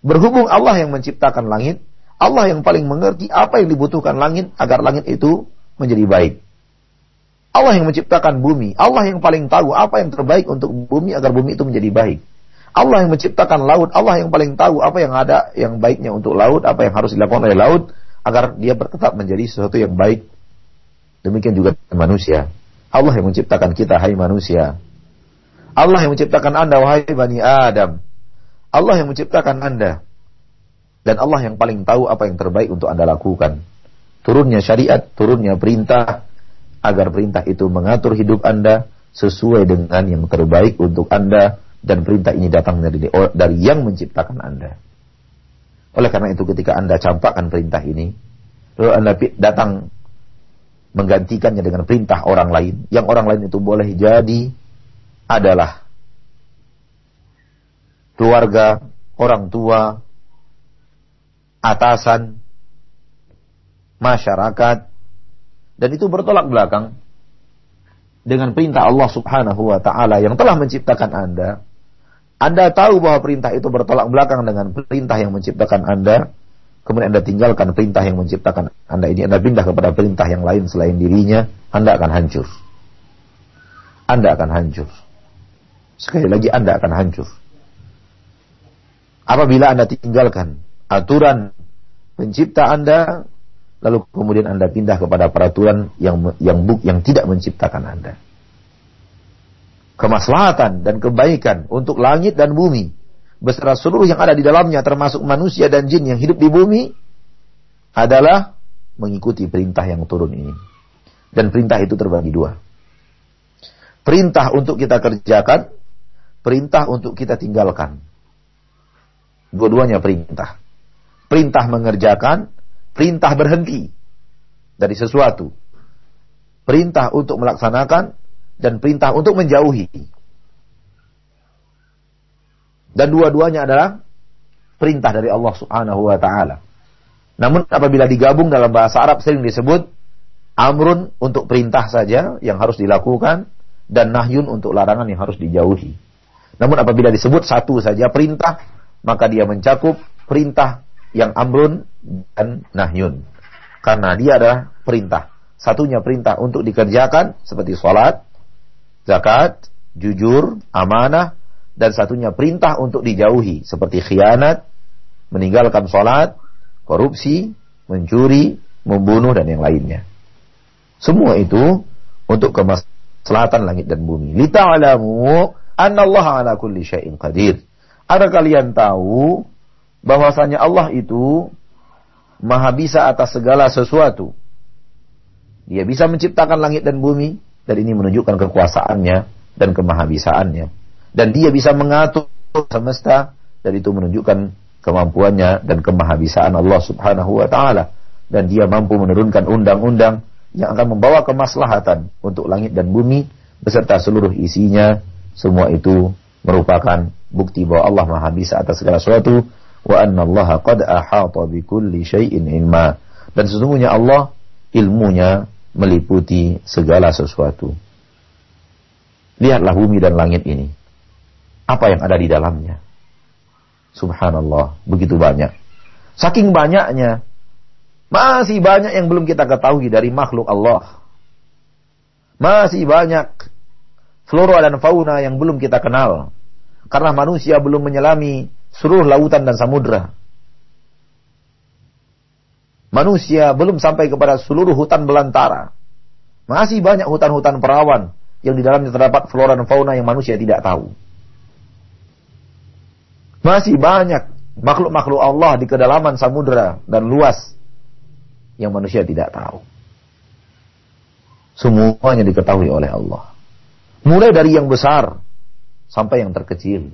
Berhubung Allah yang menciptakan langit, Allah yang paling mengerti apa yang dibutuhkan langit agar langit itu menjadi baik. Allah yang menciptakan bumi, Allah yang paling tahu apa yang terbaik untuk bumi agar bumi itu menjadi baik. Allah yang menciptakan laut, Allah yang paling tahu apa yang ada yang baiknya untuk laut, apa yang harus dilakukan oleh laut agar dia tetap menjadi sesuatu yang baik. Demikian juga manusia. Allah yang menciptakan kita, hai manusia. Allah yang menciptakan Anda, wahai Bani Adam. Allah yang menciptakan Anda. Dan Allah yang paling tahu apa yang terbaik untuk Anda lakukan. Turunnya syariat, turunnya perintah, agar perintah itu mengatur hidup Anda sesuai dengan yang terbaik untuk Anda dan perintah ini datang dari dari yang menciptakan Anda. Oleh karena itu ketika Anda campakkan perintah ini, lalu Anda datang menggantikannya dengan perintah orang lain, yang orang lain itu boleh jadi adalah keluarga, orang tua, atasan, masyarakat, dan itu bertolak belakang dengan perintah Allah Subhanahu wa taala yang telah menciptakan Anda. Anda tahu bahwa perintah itu bertolak belakang dengan perintah yang menciptakan Anda, kemudian Anda tinggalkan perintah yang menciptakan Anda ini, Anda pindah kepada perintah yang lain selain dirinya, Anda akan hancur. Anda akan hancur. Sekali lagi Anda akan hancur. Apabila Anda tinggalkan aturan pencipta Anda, lalu kemudian Anda pindah kepada peraturan yang yang buk yang tidak menciptakan Anda. Kemaslahatan dan kebaikan untuk langit dan bumi beserta seluruh yang ada di dalamnya termasuk manusia dan jin yang hidup di bumi adalah mengikuti perintah yang turun ini. Dan perintah itu terbagi dua. Perintah untuk kita kerjakan, perintah untuk kita tinggalkan. Dua-duanya perintah. Perintah mengerjakan, perintah berhenti dari sesuatu. Perintah untuk melaksanakan dan perintah untuk menjauhi. Dan dua-duanya adalah perintah dari Allah Subhanahu wa taala. Namun apabila digabung dalam bahasa Arab sering disebut amrun untuk perintah saja yang harus dilakukan dan nahyun untuk larangan yang harus dijauhi. Namun apabila disebut satu saja perintah, maka dia mencakup perintah yang amrun dan nahyun. Karena dia adalah perintah. Satunya perintah untuk dikerjakan seperti sholat, zakat, jujur, amanah, dan satunya perintah untuk dijauhi seperti khianat, meninggalkan sholat, korupsi, mencuri, membunuh, dan yang lainnya. Semua itu untuk kemaslahatan langit dan bumi. Lita'alamu Allah ala kulli syai'in qadir. Agar kalian tahu bahwasanya Allah itu maha bisa atas segala sesuatu. Dia bisa menciptakan langit dan bumi, dan ini menunjukkan kekuasaannya dan kemahabisaannya. Dan dia bisa mengatur semesta, dan itu menunjukkan kemampuannya dan kemahabisaan Allah subhanahu wa ta'ala. Dan dia mampu menurunkan undang-undang yang akan membawa kemaslahatan untuk langit dan bumi, beserta seluruh isinya. Semua itu merupakan bukti bahwa Allah maha bisa atas segala sesuatu wa anna Allah qad ahata bi kulli syai'in ilma dan sesungguhnya Allah ilmunya meliputi segala sesuatu. Lihatlah bumi dan langit ini. Apa yang ada di dalamnya? Subhanallah, begitu banyak. Saking banyaknya, masih banyak yang belum kita ketahui dari makhluk Allah. Masih banyak flora dan fauna yang belum kita kenal. Karena manusia belum menyelami seluruh lautan dan samudra. Manusia belum sampai kepada seluruh hutan belantara. Masih banyak hutan-hutan perawan yang di dalamnya terdapat flora dan fauna yang manusia tidak tahu. Masih banyak makhluk-makhluk Allah di kedalaman samudra dan luas yang manusia tidak tahu. Semuanya diketahui oleh Allah. Mulai dari yang besar sampai yang terkecil.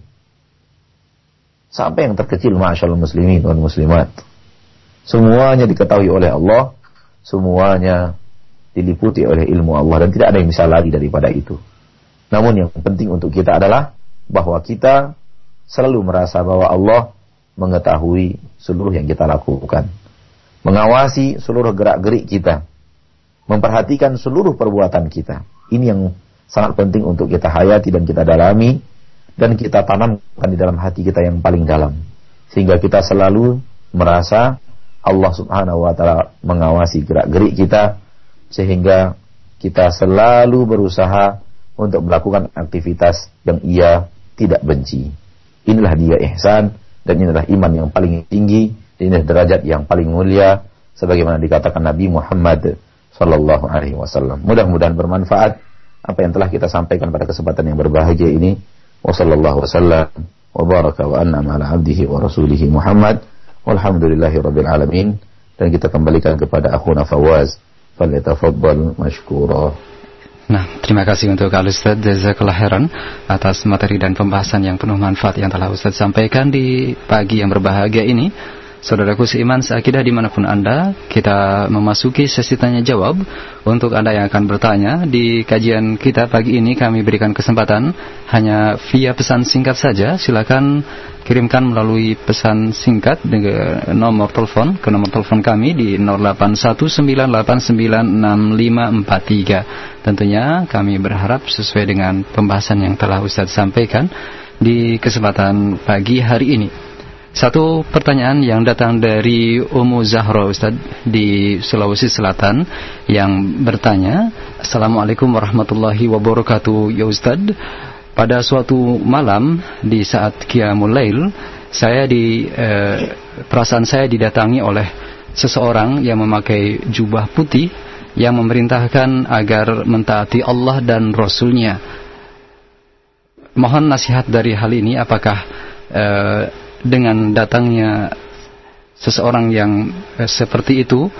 Sampai yang terkecil, Masya Allah muslimin dan muslimat. Semuanya diketahui oleh Allah. Semuanya diliputi oleh ilmu Allah. Dan tidak ada yang bisa lari daripada itu. Namun yang penting untuk kita adalah bahwa kita selalu merasa bahwa Allah mengetahui seluruh yang kita lakukan. Mengawasi seluruh gerak-gerik kita. Memperhatikan seluruh perbuatan kita. Ini yang sangat penting untuk kita hayati dan kita dalami dan kita tanamkan di dalam hati kita yang paling dalam. Sehingga kita selalu merasa Allah Subhanahu wa taala mengawasi gerak-gerik kita sehingga kita selalu berusaha untuk melakukan aktivitas yang ia tidak benci. Inilah dia ihsan dan inilah iman yang paling tinggi, inilah derajat yang paling mulia sebagaimana dikatakan Nabi Muhammad sallallahu alaihi wasallam. Mudah-mudahan bermanfaat apa yang telah kita sampaikan pada kesempatan yang berbahagia ini. Wa baraka wa an'ama ala abdihi wa rasulihi Muhammad. Walhamdulillahi rabbil alamin. Dan kita kembalikan kepada akhuna Fawaz. Falyatafaddal mashkura. Nah, terima kasih untuk Al Ustaz Jazakallah Heran atas materi dan pembahasan yang penuh manfaat yang telah Ustaz sampaikan di pagi yang berbahagia ini. Saudaraku seiman seakidah di mana pun Anda, kita memasuki sesi tanya jawab. Untuk Anda yang akan bertanya, di kajian kita pagi ini kami berikan kesempatan hanya via pesan singkat saja. Silakan kirimkan melalui pesan singkat dengan nomor telepon ke nomor telepon kami di 0819896543. Tentunya kami berharap sesuai dengan pembahasan yang telah Ustadz sampaikan di kesempatan pagi hari ini. Satu pertanyaan yang datang dari Umu Zahra Ustaz di Sulawesi Selatan yang bertanya, Assalamualaikum warahmatullahi wabarakatuh ya Ustaz. Pada suatu malam di saat Qiyamul Lail, saya di eh, perasaan saya didatangi oleh seseorang yang memakai jubah putih yang memerintahkan agar mentaati Allah dan Rasulnya. Mohon nasihat dari hal ini apakah eh, dengan datangnya seseorang yang eh, seperti itu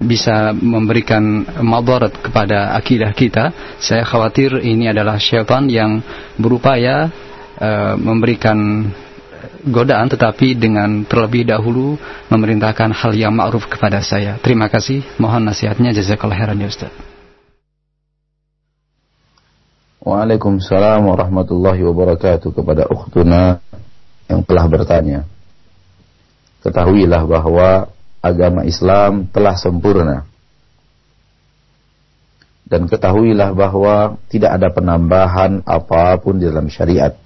bisa memberikan madarat kepada akidah kita. Saya khawatir ini adalah syaitan yang berupaya uh, memberikan godaan tetapi dengan terlebih dahulu memerintahkan hal yang ma'ruf kepada saya. Terima kasih. Mohon nasihatnya jazakallah khairan ya Ustaz. Waalaikumsalam warahmatullahi wabarakatuh kepada ukhtuna yang telah bertanya. Ketahuilah bahwa agama Islam telah sempurna. Dan ketahuilah bahwa tidak ada penambahan apa pun di dalam syariat.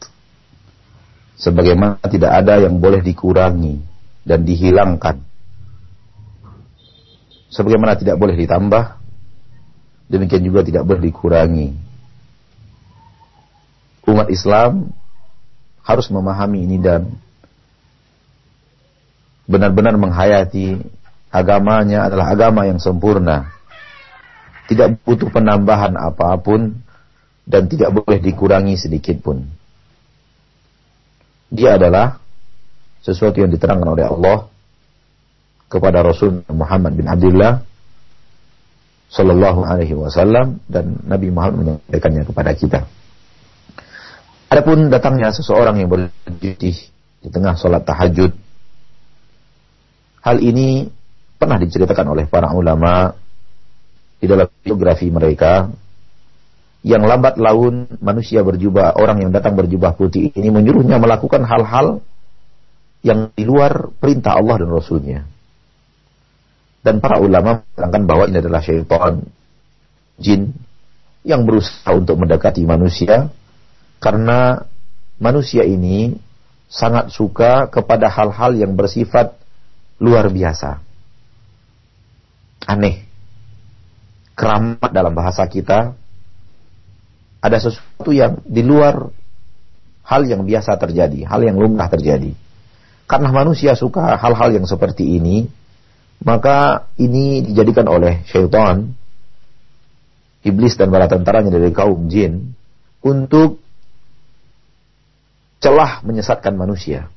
Sebagaimana tidak ada yang boleh dikurangi dan dihilangkan. Sebagaimana tidak boleh ditambah, demikian juga tidak boleh dikurangi. Umat Islam harus memahami ini dan benar-benar menghayati agamanya adalah agama yang sempurna. Tidak butuh penambahan apa pun dan tidak boleh dikurangi sedikit pun. Dia adalah sesuatu yang diterangkan oleh Allah kepada Rasul Muhammad bin Abdullah Sallallahu Alaihi Wasallam dan Nabi Muhammad menyampaikannya kepada kita. Adapun datangnya seseorang yang berdiri di tengah sholat tahajud, hal ini pernah diceritakan oleh para ulama di dalam biografi mereka yang lambat laun manusia berjubah orang yang datang berjubah putih ini menyuruhnya melakukan hal-hal yang di luar perintah Allah dan Rasulnya. Dan para ulama menerangkan bahwa ini adalah syaitan jin yang berusaha untuk mendekati manusia karena manusia ini sangat suka kepada hal-hal yang bersifat luar biasa. Aneh. Keramat dalam bahasa kita ada sesuatu yang di luar hal yang biasa terjadi, hal yang lumrah terjadi. Karena manusia suka hal-hal yang seperti ini, maka ini dijadikan oleh syaitan, iblis dan para tentaranya dari kaum jin, untuk celah menyesatkan manusia.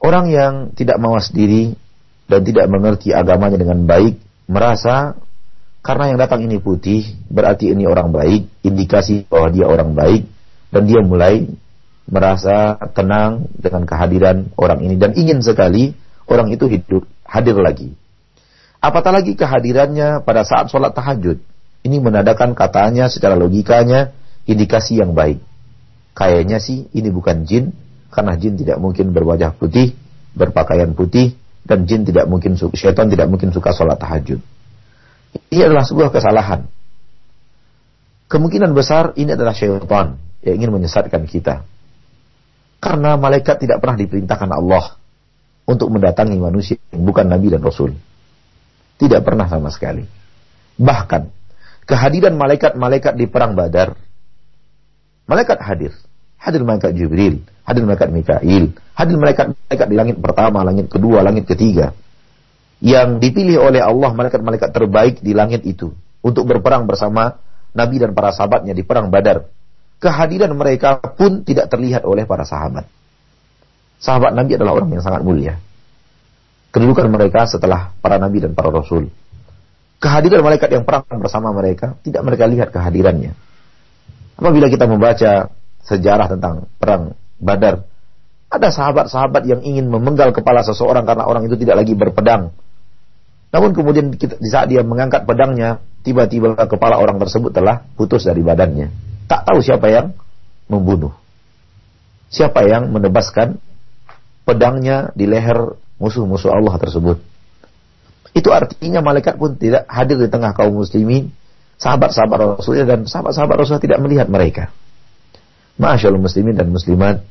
Orang yang tidak mawas diri dan tidak mengerti agamanya dengan baik, merasa karena yang datang ini putih, berarti ini orang baik, indikasi bahwa dia orang baik, dan dia mulai merasa tenang dengan kehadiran orang ini dan ingin sekali orang itu hidup hadir lagi. Apatah lagi kehadirannya pada saat sholat tahajud. Ini menandakan katanya secara logikanya indikasi yang baik. Kayaknya sih ini bukan jin, karena jin tidak mungkin berwajah putih, berpakaian putih, dan jin tidak mungkin syaitan tidak mungkin suka sholat tahajud. Ini adalah sebuah kesalahan. Kemungkinan besar ini adalah syaitan yang ingin menyesatkan kita. Karena malaikat tidak pernah diperintahkan Allah untuk mendatangi manusia yang bukan Nabi dan Rasul. Tidak pernah sama sekali. Bahkan, kehadiran malaikat-malaikat di perang badar, malaikat hadir. Hadir malaikat Jibril, hadir malaikat Mikail, hadir malaikat-malaikat di langit pertama, langit kedua, langit ketiga. Yang dipilih oleh Allah malaikat-malaikat terbaik di langit itu untuk berperang bersama Nabi dan para sahabatnya di perang Badar kehadiran mereka pun tidak terlihat oleh para sahabat. Sahabat Nabi adalah orang yang sangat mulia. Kedudukan mereka setelah para nabi dan para rasul. Kehadiran malaikat yang perang bersama mereka, tidak mereka lihat kehadirannya. Apabila kita membaca sejarah tentang perang Badar, ada sahabat-sahabat yang ingin memenggal kepala seseorang karena orang itu tidak lagi berpedang. Namun kemudian kita, di saat dia mengangkat pedangnya, tiba-tiba kepala orang tersebut telah putus dari badannya. Tak tahu siapa yang membunuh. Siapa yang menebaskan pedangnya di leher musuh-musuh Allah tersebut. Itu artinya malaikat pun tidak hadir di tengah kaum muslimin, sahabat-sahabat Rasulullah dan sahabat-sahabat Rasulullah tidak melihat mereka. Masya Allah muslimin dan muslimat,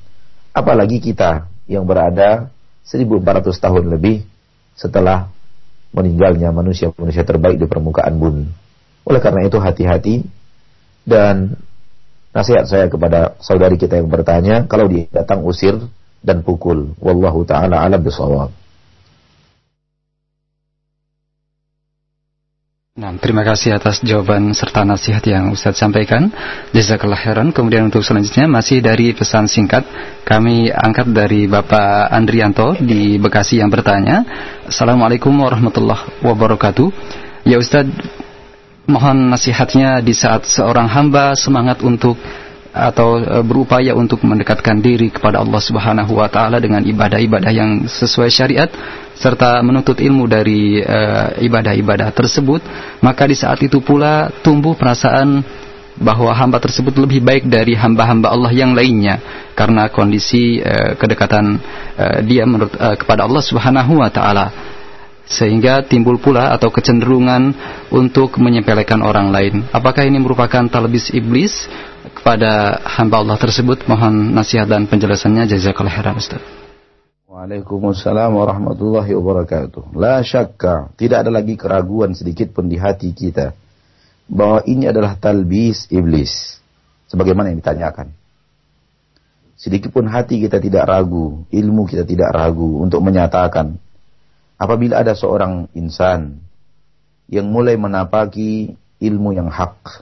apalagi kita yang berada 1400 tahun lebih setelah meninggalnya manusia-manusia terbaik di permukaan bumi. Oleh karena itu hati-hati dan Nasihat saya kepada saudari kita yang bertanya, kalau dia datang usir dan pukul. Wallahu taala alam bisawab. Nah, terima kasih atas jawaban serta nasihat yang Ustaz sampaikan. Jazakallah khairan. Kemudian untuk selanjutnya masih dari pesan singkat kami angkat dari Bapak Andrianto di Bekasi yang bertanya. Assalamualaikum warahmatullahi wabarakatuh. Ya Ustaz, mohon nasihatnya di saat seorang hamba semangat untuk atau e, berupaya untuk mendekatkan diri kepada Allah Subhanahu wa taala dengan ibadah-ibadah yang sesuai syariat serta menuntut ilmu dari e, ibadah-ibadah tersebut maka di saat itu pula tumbuh perasaan bahwa hamba tersebut lebih baik dari hamba-hamba Allah yang lainnya karena kondisi uh, kedekatan uh, dia menurut uh, kepada Allah Subhanahu wa taala sehingga timbul pula atau kecenderungan untuk menyepelekan orang lain. Apakah ini merupakan talbis iblis kepada hamba Allah tersebut? Mohon nasihat dan penjelasannya jazakallahu khairan Ustaz. Waalaikumsalam warahmatullahi wabarakatuh. La syakka, tidak ada lagi keraguan sedikit pun di hati kita bahwa ini adalah talbis iblis. Sebagaimana yang ditanyakan. Sedikit pun hati kita tidak ragu, ilmu kita tidak ragu untuk menyatakan apabila ada seorang insan yang mulai menapaki ilmu yang hak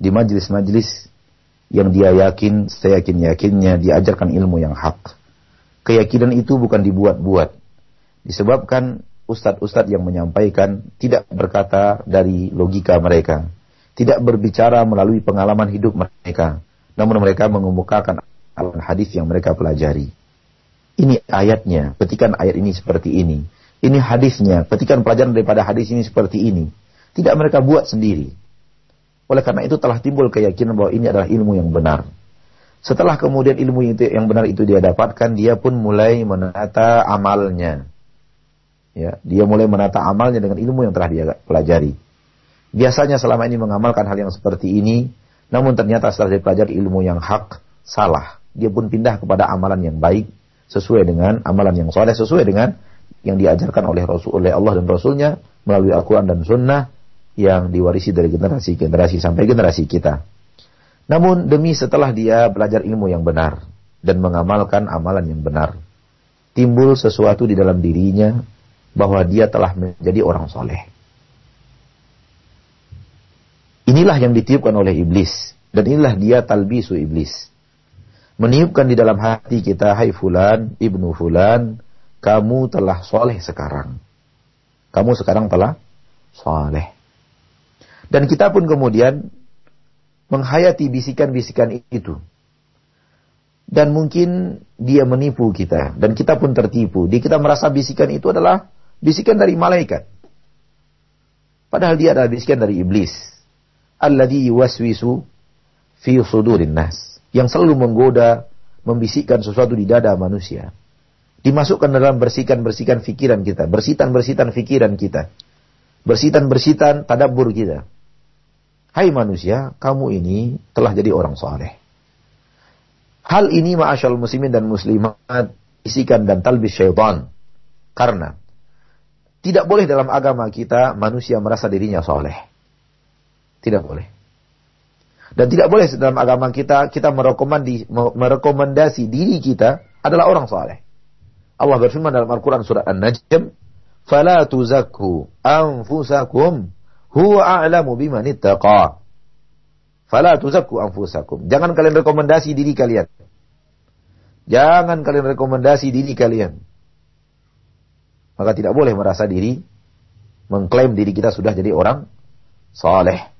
di majlis-majlis yang dia yakin, saya yakin yakinnya diajarkan ilmu yang hak. Keyakinan itu bukan dibuat-buat. Disebabkan ustadz-ustadz yang menyampaikan tidak berkata dari logika mereka. Tidak berbicara melalui pengalaman hidup mereka. Namun mereka mengemukakan al hadis yang mereka pelajari. Ini ayatnya, petikan ayat ini seperti ini. Ini hadisnya, petikan pelajaran daripada hadis ini seperti ini. Tidak mereka buat sendiri. Oleh karena itu telah timbul keyakinan bahwa ini adalah ilmu yang benar. Setelah kemudian ilmu itu yang benar itu dia dapatkan, dia pun mulai menata amalnya. Ya, dia mulai menata amalnya dengan ilmu yang telah dia pelajari. biasanya selama ini mengamalkan hal yang seperti ini, namun ternyata setelah dia pelajari ilmu yang hak, salah. Dia pun pindah kepada amalan yang baik, sesuai dengan amalan yang soleh, sesuai dengan yang diajarkan oleh Rasul, oleh Allah dan Rasulnya melalui Al-Quran dan Sunnah yang diwarisi dari generasi ke generasi sampai generasi kita. Namun demi setelah dia belajar ilmu yang benar dan mengamalkan amalan yang benar, timbul sesuatu di dalam dirinya bahwa dia telah menjadi orang soleh. Inilah yang ditiupkan oleh iblis. Dan inilah dia talbisu iblis. Meniupkan di dalam hati kita, hai fulan, ibnu fulan, kamu telah soleh sekarang. Kamu sekarang telah soleh. Dan kita pun kemudian menghayati bisikan-bisikan itu. Dan mungkin dia menipu kita. Dan kita pun tertipu. Di kita merasa bisikan itu adalah bisikan dari malaikat. Padahal dia adalah bisikan dari iblis alladhi yuwaswisu fi sudurin nas yang selalu menggoda membisikkan sesuatu di dada manusia dimasukkan dalam bersikan-bersikan fikiran kita bersitan-bersitan fikiran kita bersitan-bersitan tadabbur kita hai manusia kamu ini telah jadi orang soleh hal ini ma'asyal muslimin dan muslimat isikan dan talbis syaitan karena tidak boleh dalam agama kita manusia merasa dirinya soleh tidak boleh. Dan tidak boleh dalam agama kita kita merekomendasi diri kita adalah orang saleh. Allah berfirman dalam Al-Quran surat An-Najm, "Fala tuzakku anfusakum huwa a'lamu biman ittaqa." Fala tuzakku anfusakum. Jangan kalian rekomendasi diri kalian. Jangan kalian rekomendasi diri kalian. Maka tidak boleh merasa diri mengklaim diri kita sudah jadi orang saleh.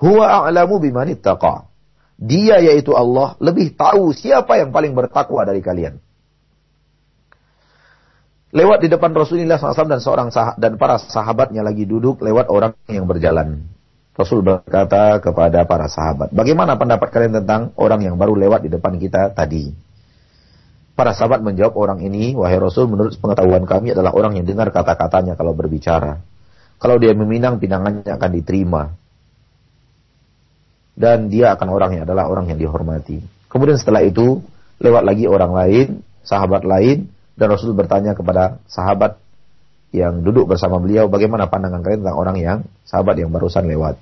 Huwa a'lamu biman ittaqa. Dia yaitu Allah lebih tahu siapa yang paling bertakwa dari kalian. Lewat di depan Rasulullah SAW dan seorang sah dan para sahabatnya lagi duduk lewat orang yang berjalan. Rasul berkata kepada para sahabat, bagaimana pendapat kalian tentang orang yang baru lewat di depan kita tadi? Para sahabat menjawab orang ini, wahai Rasul, menurut pengetahuan kami adalah orang yang dengar kata-katanya kalau berbicara. Kalau dia meminang, pinangannya akan diterima dan dia akan orang yang adalah orang yang dihormati. Kemudian setelah itu lewat lagi orang lain, sahabat lain dan Rasul bertanya kepada sahabat yang duduk bersama beliau bagaimana pandangan kalian tentang orang yang sahabat yang barusan lewat.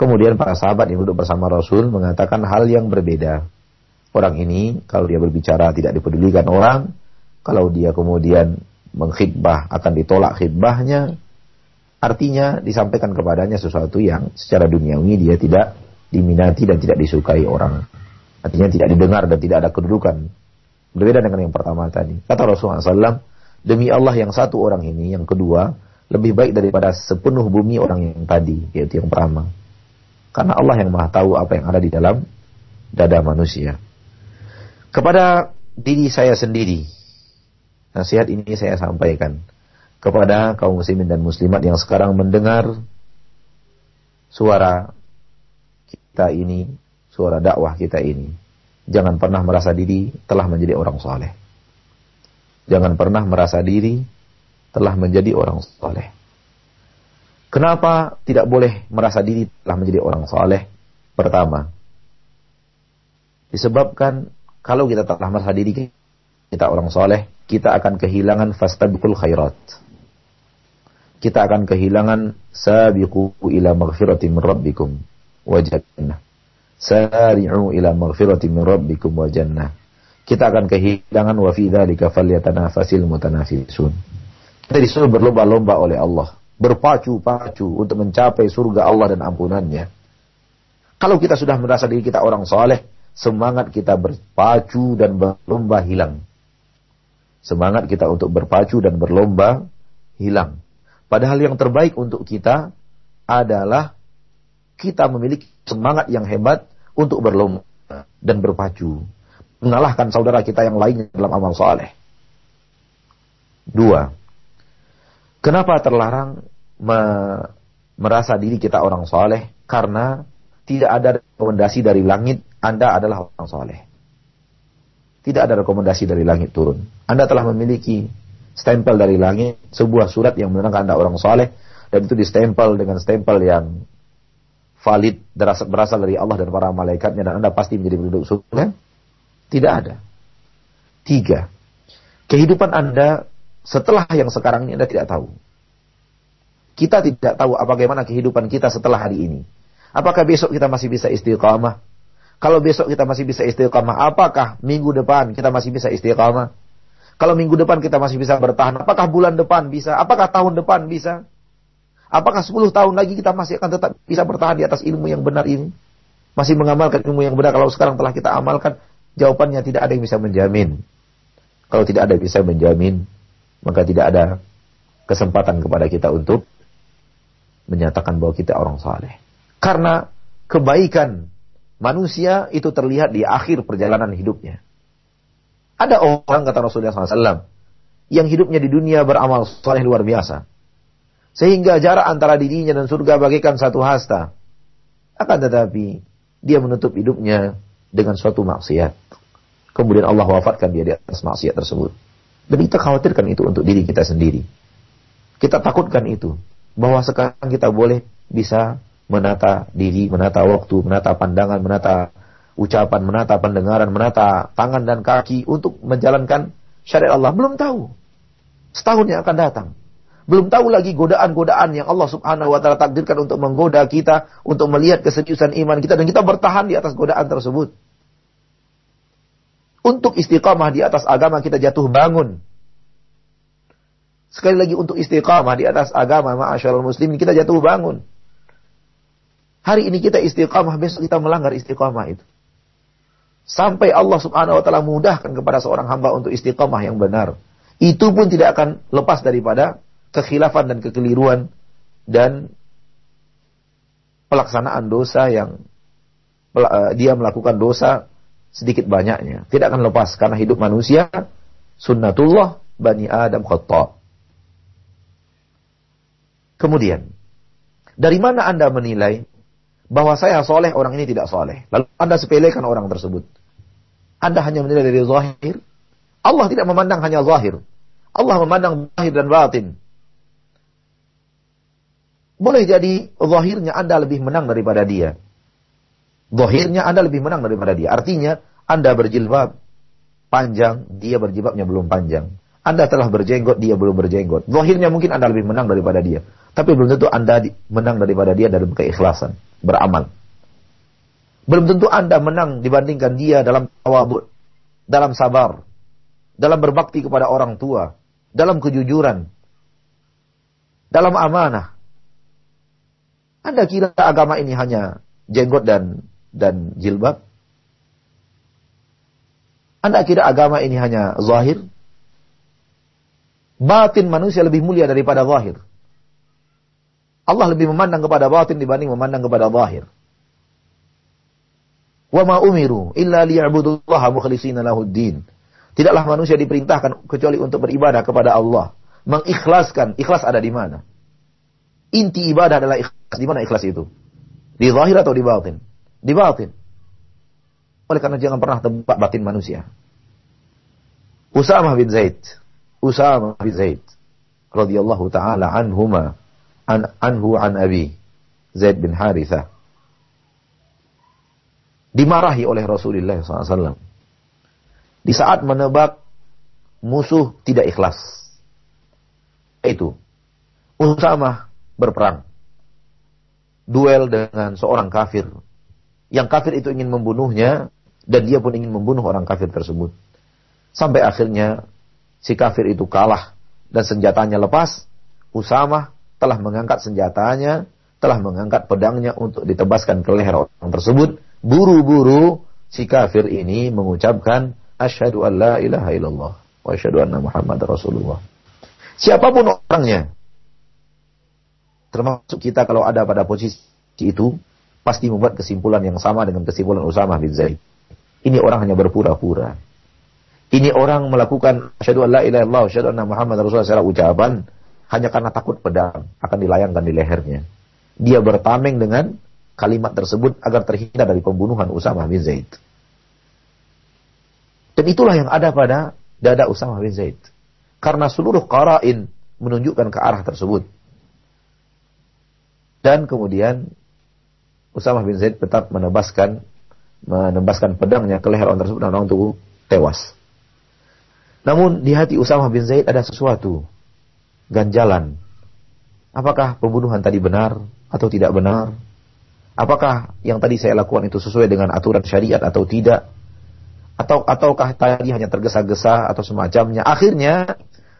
Kemudian para sahabat yang duduk bersama Rasul mengatakan hal yang berbeda. Orang ini kalau dia berbicara tidak dipedulikan orang, kalau dia kemudian mengkhidbah akan ditolak khidbahnya, artinya disampaikan kepadanya sesuatu yang secara duniawi dia tidak diminati dan tidak disukai orang. Artinya tidak didengar dan tidak ada kedudukan. Berbeda dengan yang pertama tadi. Kata Rasulullah SAW, demi Allah yang satu orang ini, yang kedua, lebih baik daripada sepenuh bumi orang yang tadi, yaitu yang pertama. Karena Allah yang maha tahu apa yang ada di dalam dada manusia. Kepada diri saya sendiri, nasihat ini saya sampaikan kepada kaum muslimin dan muslimat yang sekarang mendengar suara kita ini, suara dakwah kita ini. Jangan pernah merasa diri telah menjadi orang soleh. Jangan pernah merasa diri telah menjadi orang soleh. Kenapa tidak boleh merasa diri telah menjadi orang soleh? Pertama, disebabkan kalau kita telah merasa diri kita orang soleh, kita akan kehilangan fastabiqul khairat. Kita akan kehilangan sabiqu ila maghfiratin min rabbikum wa jannah. Sari'u ila maghfirati min rabbikum wa jannah. Kita akan kehilangan wa fi dzalika falyatanafasil mutanafisun. Kita disuruh berlomba-lomba oleh Allah, berpacu-pacu untuk mencapai surga Allah dan ampunannya. Kalau kita sudah merasa diri kita orang soleh, semangat kita berpacu dan berlomba hilang. Semangat kita untuk berpacu dan berlomba hilang. Padahal yang terbaik untuk kita adalah kita memiliki semangat yang hebat untuk berlomba dan berpacu. Mengalahkan saudara kita yang lain dalam amal soleh. Dua, kenapa terlarang me merasa diri kita orang soleh? Karena tidak ada rekomendasi dari langit, Anda adalah orang soleh. Tidak ada rekomendasi dari langit turun. Anda telah memiliki stempel dari langit, sebuah surat yang menerangkan Anda orang soleh, dan itu distempel dengan stempel yang valid berasal dari Allah dan para malaikatnya dan Anda pasti menjadi penduduk surga? Tidak ada. Tiga. Kehidupan Anda setelah yang sekarang ini Anda tidak tahu. Kita tidak tahu bagaimana kehidupan kita setelah hari ini. Apakah besok kita masih bisa istiqamah? Kalau besok kita masih bisa istiqamah, apakah minggu depan kita masih bisa istiqamah? Kalau minggu depan kita masih bisa bertahan, apakah bulan depan bisa? Apakah tahun depan bisa? Apakah 10 tahun lagi kita masih akan tetap bisa bertahan di atas ilmu yang benar ini? Masih mengamalkan ilmu yang benar kalau sekarang telah kita amalkan? Jawabannya tidak ada yang bisa menjamin. Kalau tidak ada yang bisa menjamin, maka tidak ada kesempatan kepada kita untuk menyatakan bahwa kita orang saleh. Karena kebaikan manusia itu terlihat di akhir perjalanan hidupnya. Ada orang kata Rasulullah SAW yang hidupnya di dunia beramal saleh luar biasa. Sehingga jarak antara dirinya dan surga bagaikan satu hasta. Akan tetapi, dia menutup hidupnya dengan suatu maksiat. Kemudian Allah wafatkan dia di atas maksiat tersebut. Dan kita khawatirkan itu untuk diri kita sendiri. Kita takutkan itu. Bahwa sekarang kita boleh bisa menata diri, menata waktu, menata pandangan, menata ucapan, menata pendengaran, menata tangan dan kaki untuk menjalankan syariat Allah. Belum tahu. Setahun yang akan datang. Belum tahu lagi godaan-godaan yang Allah subhanahu wa ta'ala takdirkan untuk menggoda kita, untuk melihat keseriusan iman kita, dan kita bertahan di atas godaan tersebut. Untuk istiqamah di atas agama kita jatuh bangun. Sekali lagi untuk istiqamah di atas agama ma'asyarul muslim kita jatuh bangun. Hari ini kita istiqamah, besok kita melanggar istiqamah itu. Sampai Allah subhanahu wa ta'ala mudahkan kepada seorang hamba untuk istiqamah yang benar. Itu pun tidak akan lepas daripada kekhilafan dan kekeliruan dan pelaksanaan dosa yang eh, dia melakukan dosa sedikit banyaknya. Tidak akan lepas karena hidup manusia sunnatullah bani Adam khata. Kemudian, dari mana Anda menilai bahwa saya soleh, orang ini tidak soleh? Lalu Anda sepelekan orang tersebut. Anda hanya menilai dari zahir. Allah tidak memandang hanya zahir. Allah memandang zahir dan batin. Boleh jadi zahirnya Anda lebih menang daripada dia. Zahirnya Anda lebih menang daripada dia. Artinya Anda berjilbab panjang, dia berjilbabnya belum panjang. Anda telah berjenggot, dia belum berjenggot. Zahirnya mungkin Anda lebih menang daripada dia. Tapi belum tentu Anda menang daripada dia dalam keikhlasan, beramal. Belum tentu Anda menang dibandingkan dia dalam tawadhu, dalam sabar, dalam berbakti kepada orang tua, dalam kejujuran, dalam amanah. Anda kira agama ini hanya jenggot dan dan jilbab? Anda kira agama ini hanya zahir? Batin manusia lebih mulia daripada zahir. Allah lebih memandang kepada batin dibanding memandang kepada zahir. Wa ma umiru illa liya'budullaha mukhlishina lahuddin. Tidaklah manusia diperintahkan kecuali untuk beribadah kepada Allah. Mengikhlaskan. Ikhlas ada di mana? Inti ibadah adalah ikhlas. Di mana ikhlas itu? Di zahir atau di batin? Di batin. Oleh karena jangan pernah tebak batin manusia. Usamah bin Zaid. Usamah bin Zaid. radhiyallahu taala anhuma an anhu an abi Zaid bin Harithah dimarahi oleh Rasulullah SAW di saat menebak musuh tidak ikhlas itu Usamah berperang. Duel dengan seorang kafir. Yang kafir itu ingin membunuhnya dan dia pun ingin membunuh orang kafir tersebut. Sampai akhirnya si kafir itu kalah dan senjatanya lepas. Usama telah mengangkat senjatanya, telah mengangkat pedangnya untuk ditebaskan ke leher orang tersebut. Buru-buru si kafir ini mengucapkan asyhadu an la ilaha illallah wa asyhadu anna Muhammad Rasulullah. Siapa pun orangnya, Termasuk kita kalau ada pada posisi itu, pasti membuat kesimpulan yang sama dengan kesimpulan Usama bin Zaid. Ini orang hanya berpura-pura. Ini orang melakukan asyhadu an la ilaha illallah asyhadu anna Muhammad Rasulullah secara ucapan hanya karena takut pedang akan dilayangkan di lehernya. Dia bertameng dengan kalimat tersebut agar terhindar dari pembunuhan Usama bin Zaid. Dan itulah yang ada pada dada Usama bin Zaid. Karena seluruh qara'in menunjukkan ke arah tersebut. Dan kemudian Usamah bin Zaid tetap menebaskan menebaskan pedangnya ke leher orang tersebut dan orang itu tewas. Namun di hati Usamah bin Zaid ada sesuatu ganjalan. Apakah pembunuhan tadi benar atau tidak benar? Apakah yang tadi saya lakukan itu sesuai dengan aturan syariat atau tidak? Atau ataukah tadi hanya tergesa-gesa atau semacamnya? Akhirnya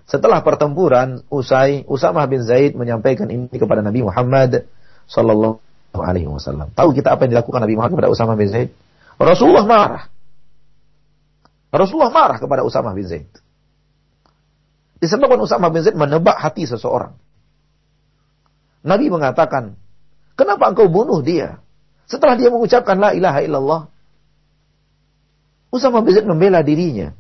setelah pertempuran usai Usamah bin Zaid menyampaikan ini kepada Nabi Muhammad sallallahu alaihi wasallam. Tahu kita apa yang dilakukan Nabi Muhammad kepada Usamah bin Zaid? Rasulullah marah. Rasulullah marah kepada Usamah bin Zaid. Disebabkan Usamah bin Zaid menebak hati seseorang. Nabi mengatakan, kenapa engkau bunuh dia? Setelah dia mengucapkan la ilaha illallah. Usamah bin Zaid membela dirinya.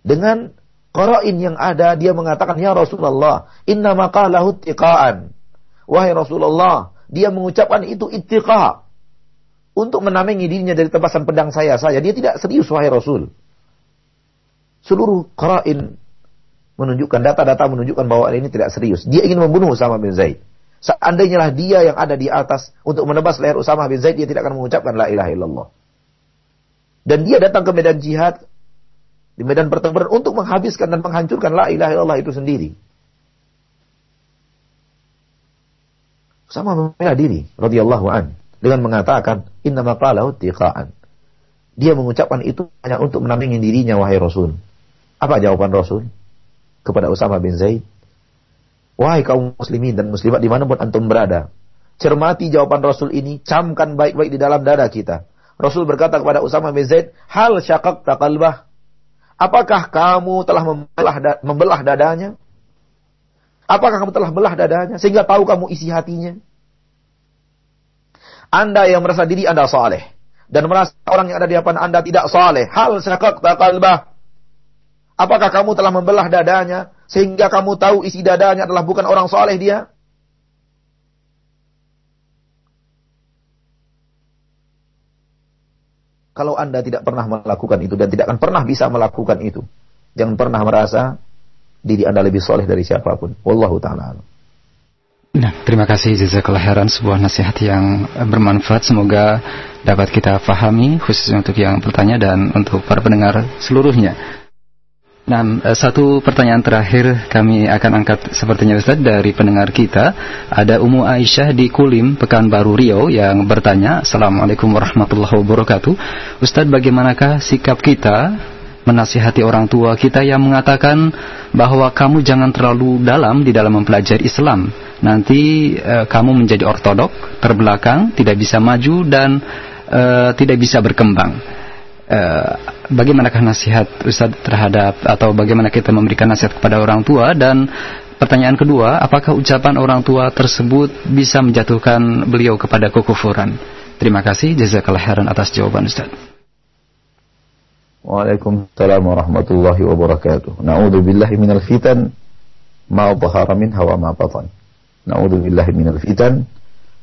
Dengan Qara'in yang ada, dia mengatakan, Ya Rasulullah, inna maqalahu tiqa'an. Wahai Rasulullah, dia mengucapkan itu ittiqa untuk menamengi dirinya dari tebasan pedang saya saja. Dia tidak serius wahai Rasul. Seluruh qara'in menunjukkan data-data menunjukkan bahwa ini tidak serius. Dia ingin membunuh Usama bin Zaid. Seandainya lah dia yang ada di atas untuk menebas leher Usama bin Zaid, dia tidak akan mengucapkan la ilaha illallah. Dan dia datang ke medan jihad, di medan pertempuran untuk menghabiskan dan menghancurkan la ilaha illallah itu sendiri. Usama membela diri, radhiyallahu an dengan mengatakan inna maqalahu tiqa'an. Dia mengucapkan itu hanya untuk menamingin dirinya wahai Rasul. Apa jawaban Rasul kepada Usama bin Zaid? Wahai kaum muslimin dan muslimat di mana pun antum berada, cermati jawaban Rasul ini, camkan baik-baik di dalam dada kita. Rasul berkata kepada Usama bin Zaid, hal syakak takalbah. Apakah kamu telah membelah, membelah dadanya? Apakah kamu telah belah dadanya sehingga tahu kamu isi hatinya? Anda yang merasa diri Anda saleh dan merasa orang yang ada di depan Anda tidak saleh, hal qalbah. Apakah kamu telah membelah dadanya sehingga kamu tahu isi dadanya adalah bukan orang saleh dia? Kalau Anda tidak pernah melakukan itu dan tidak akan pernah bisa melakukan itu, jangan pernah merasa diri Anda lebih soleh dari siapa pun. Wallahu taala. Nah, terima kasih jazakallah khairan sebuah nasihat yang bermanfaat semoga dapat kita fahami khususnya untuk yang bertanya dan untuk para pendengar seluruhnya. Nah, eh, satu pertanyaan terakhir kami akan angkat sepertinya Ustaz dari pendengar kita. Ada Umu Aisyah di Kulim, Pekanbaru Riau yang bertanya, Assalamualaikum warahmatullahi wabarakatuh. Ustaz, bagaimanakah sikap kita menasihati orang tua kita yang mengatakan bahwa kamu jangan terlalu dalam di dalam mempelajari Islam. Nanti e, kamu menjadi ortodok, terbelakang, tidak bisa maju dan e, tidak bisa berkembang. E, bagaimanakah nasihat Ustaz terhadap atau bagaimana kita memberikan nasihat kepada orang tua dan pertanyaan kedua, apakah ucapan orang tua tersebut bisa menjatuhkan beliau kepada kekufuran? Terima kasih jazakallah khairan atas jawaban Ustaz. Waalaikumsalam warahmatullahi wabarakatuh. Na'udzu billahi minal fitan ma dhahara minha wa ma batan. Na'udzu billahi minal fitan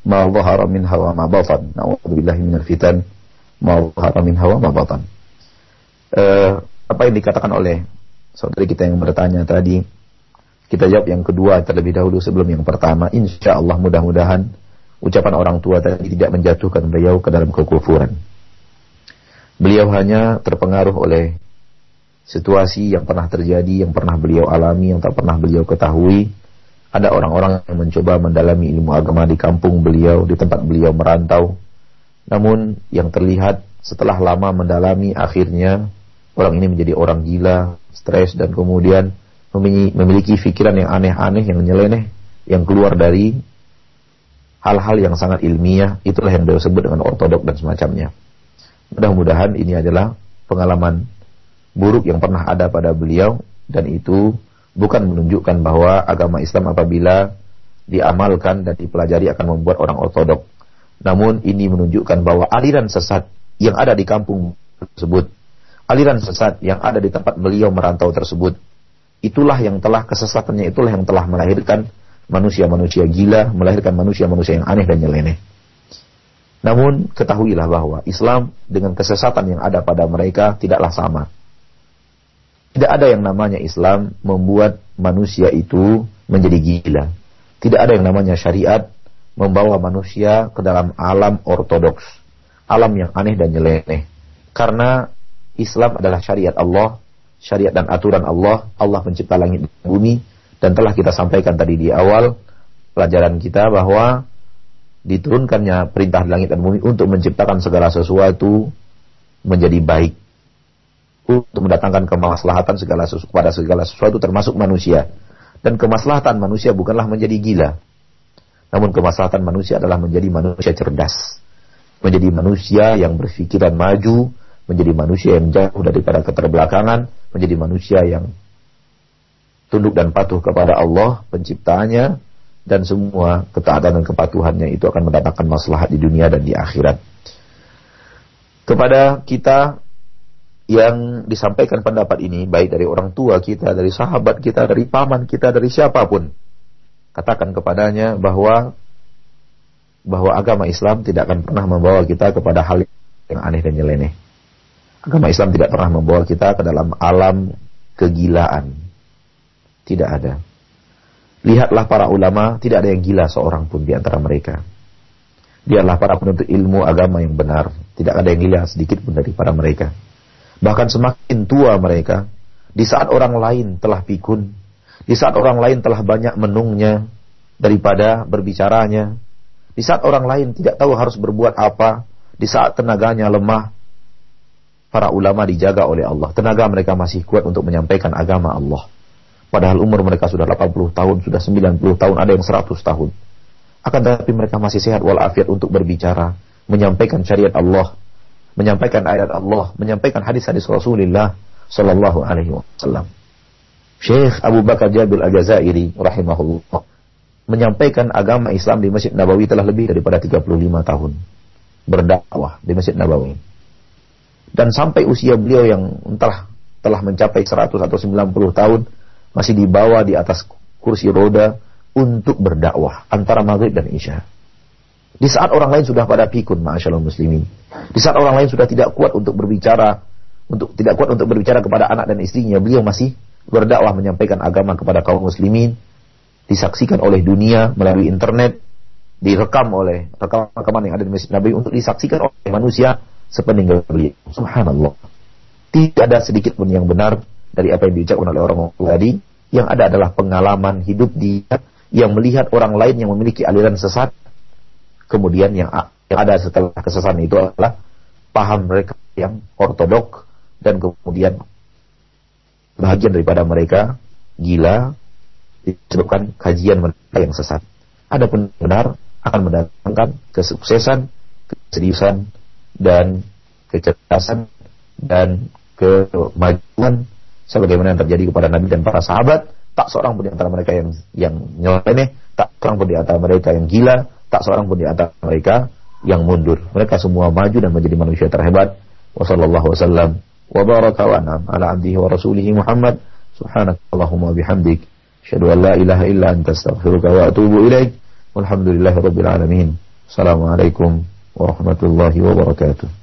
ma dhahara minha wa ma batan. Na'udzu billahi minal fitan ma dhahara minha wa ma. Uh, apa yang dikatakan oleh saudari kita yang bertanya tadi, kita jawab yang kedua terlebih dahulu sebelum yang pertama. Insya Allah mudah-mudahan ucapan orang tua tadi tidak menjatuhkan beliau ke dalam kekufuran. Beliau hanya terpengaruh oleh situasi yang pernah terjadi, yang pernah beliau alami, yang tak pernah beliau ketahui. Ada orang-orang yang mencoba mendalami ilmu agama di kampung beliau, di tempat beliau merantau. Namun yang terlihat setelah lama mendalami akhirnya orang ini menjadi orang gila, stres dan kemudian memiliki pikiran yang aneh-aneh, yang nyeleneh, yang keluar dari hal-hal yang sangat ilmiah. Itulah yang beliau sebut dengan ortodok dan semacamnya. Mudah-mudahan ini adalah pengalaman buruk yang pernah ada pada beliau dan itu bukan menunjukkan bahwa agama Islam apabila diamalkan dan dipelajari akan membuat orang ortodok. Namun ini menunjukkan bahwa aliran sesat yang ada di kampung tersebut, aliran sesat yang ada di tempat beliau merantau tersebut, itulah yang telah kesesatannya itulah yang telah melahirkan manusia-manusia gila, melahirkan manusia-manusia yang aneh dan nyeleneh. Namun ketahuilah bahwa Islam dengan kesesatan yang ada pada mereka tidaklah sama. Tidak ada yang namanya Islam membuat manusia itu menjadi gila. Tidak ada yang namanya syariat membawa manusia ke dalam alam ortodoks, alam yang aneh dan nyeleneh. Karena Islam adalah syariat Allah, syariat dan aturan Allah, Allah pencipta langit dan bumi, dan telah kita sampaikan tadi di awal pelajaran kita bahwa diturunkannya perintah langit dan bumi untuk menciptakan segala sesuatu menjadi baik. Untuk mendatangkan kemaslahatan segala sesuatu pada segala sesuatu termasuk manusia. Dan kemaslahatan manusia bukanlah menjadi gila namun kemaslahatan manusia adalah menjadi manusia cerdas menjadi manusia yang berpikiran maju menjadi manusia yang jauh daripada keterbelakangan menjadi manusia yang tunduk dan patuh kepada Allah penciptanya dan semua ketaatan dan kepatuhannya itu akan mendatangkan maslahat di dunia dan di akhirat. Kepada kita yang disampaikan pendapat ini baik dari orang tua kita, dari sahabat kita, dari paman kita, dari siapa pun, katakan kepadanya bahwa bahwa agama Islam tidak akan pernah membawa kita kepada hal yang aneh dan nyeleneh. Agama Islam tidak pernah membawa kita ke dalam alam kegilaan. Tidak ada. Lihatlah para ulama, tidak ada yang gila seorang pun di antara mereka. Biarlah para penuntut ilmu agama yang benar. Tidak ada yang gila sedikit pun dari para mereka. Bahkan semakin tua mereka, di saat orang lain telah pikun, di saat orang lain telah banyak menungnya daripada berbicaranya, di saat orang lain tidak tahu harus berbuat apa, di saat tenaganya lemah, para ulama dijaga oleh Allah. Tenaga mereka masih kuat untuk menyampaikan agama Allah. Padahal umur mereka sudah 80 tahun, sudah 90 tahun, ada yang 100 tahun. Akan tetapi mereka masih sehat walafiat untuk berbicara, menyampaikan syariat Allah, menyampaikan ayat Allah, menyampaikan hadis-hadis Rasulullah sallallahu alaihi wasallam. Syekh Abu Bakar Jabir Al-Jazairi rahimahullah menyampaikan agama Islam di Masjid Nabawi telah lebih daripada 35 tahun berdakwah di Masjid Nabawi. Dan sampai usia beliau yang entah telah mencapai 100 atau 90 tahun, masih dibawa di atas kursi roda untuk berdakwah antara maghrib dan isya. Di saat orang lain sudah pada pikun, ma'asyallah muslimin. Di saat orang lain sudah tidak kuat untuk berbicara, untuk tidak kuat untuk berbicara kepada anak dan istrinya, beliau masih berdakwah menyampaikan agama kepada kaum muslimin, disaksikan oleh dunia melalui internet, direkam oleh rekaman-rekaman yang ada di Masjid Nabi untuk disaksikan oleh manusia sepeninggal beliau. Subhanallah. Tidak ada sedikit pun yang benar dari apa yang diucapkan oleh orang tadi yang ada adalah pengalaman hidup dia yang melihat orang lain yang memiliki aliran sesat kemudian yang, yang ada setelah kesesatan itu adalah paham mereka yang ortodok dan kemudian bagian daripada mereka gila disebabkan kajian mereka yang sesat. Adapun benar akan mendatangkan kesuksesan, keseriusan dan kecerdasan dan kemajuan sebagaimana yang terjadi kepada Nabi dan para sahabat, tak seorang pun di antara mereka yang yang nyeleneh, tak seorang pun di antara mereka yang gila, tak seorang pun di antara mereka yang mundur. Mereka semua maju dan menjadi manusia terhebat. Wassallallahu wasallam wa baraka wa an'am ala abdihi wa rasulihi Muhammad. Subhanakallahumma bihamdik. Asyhadu an la ilaha illa anta astaghfiruka wa atubu ilaik. Walhamdulillahirabbil alamin. Assalamualaikum warahmatullahi wabarakatuh.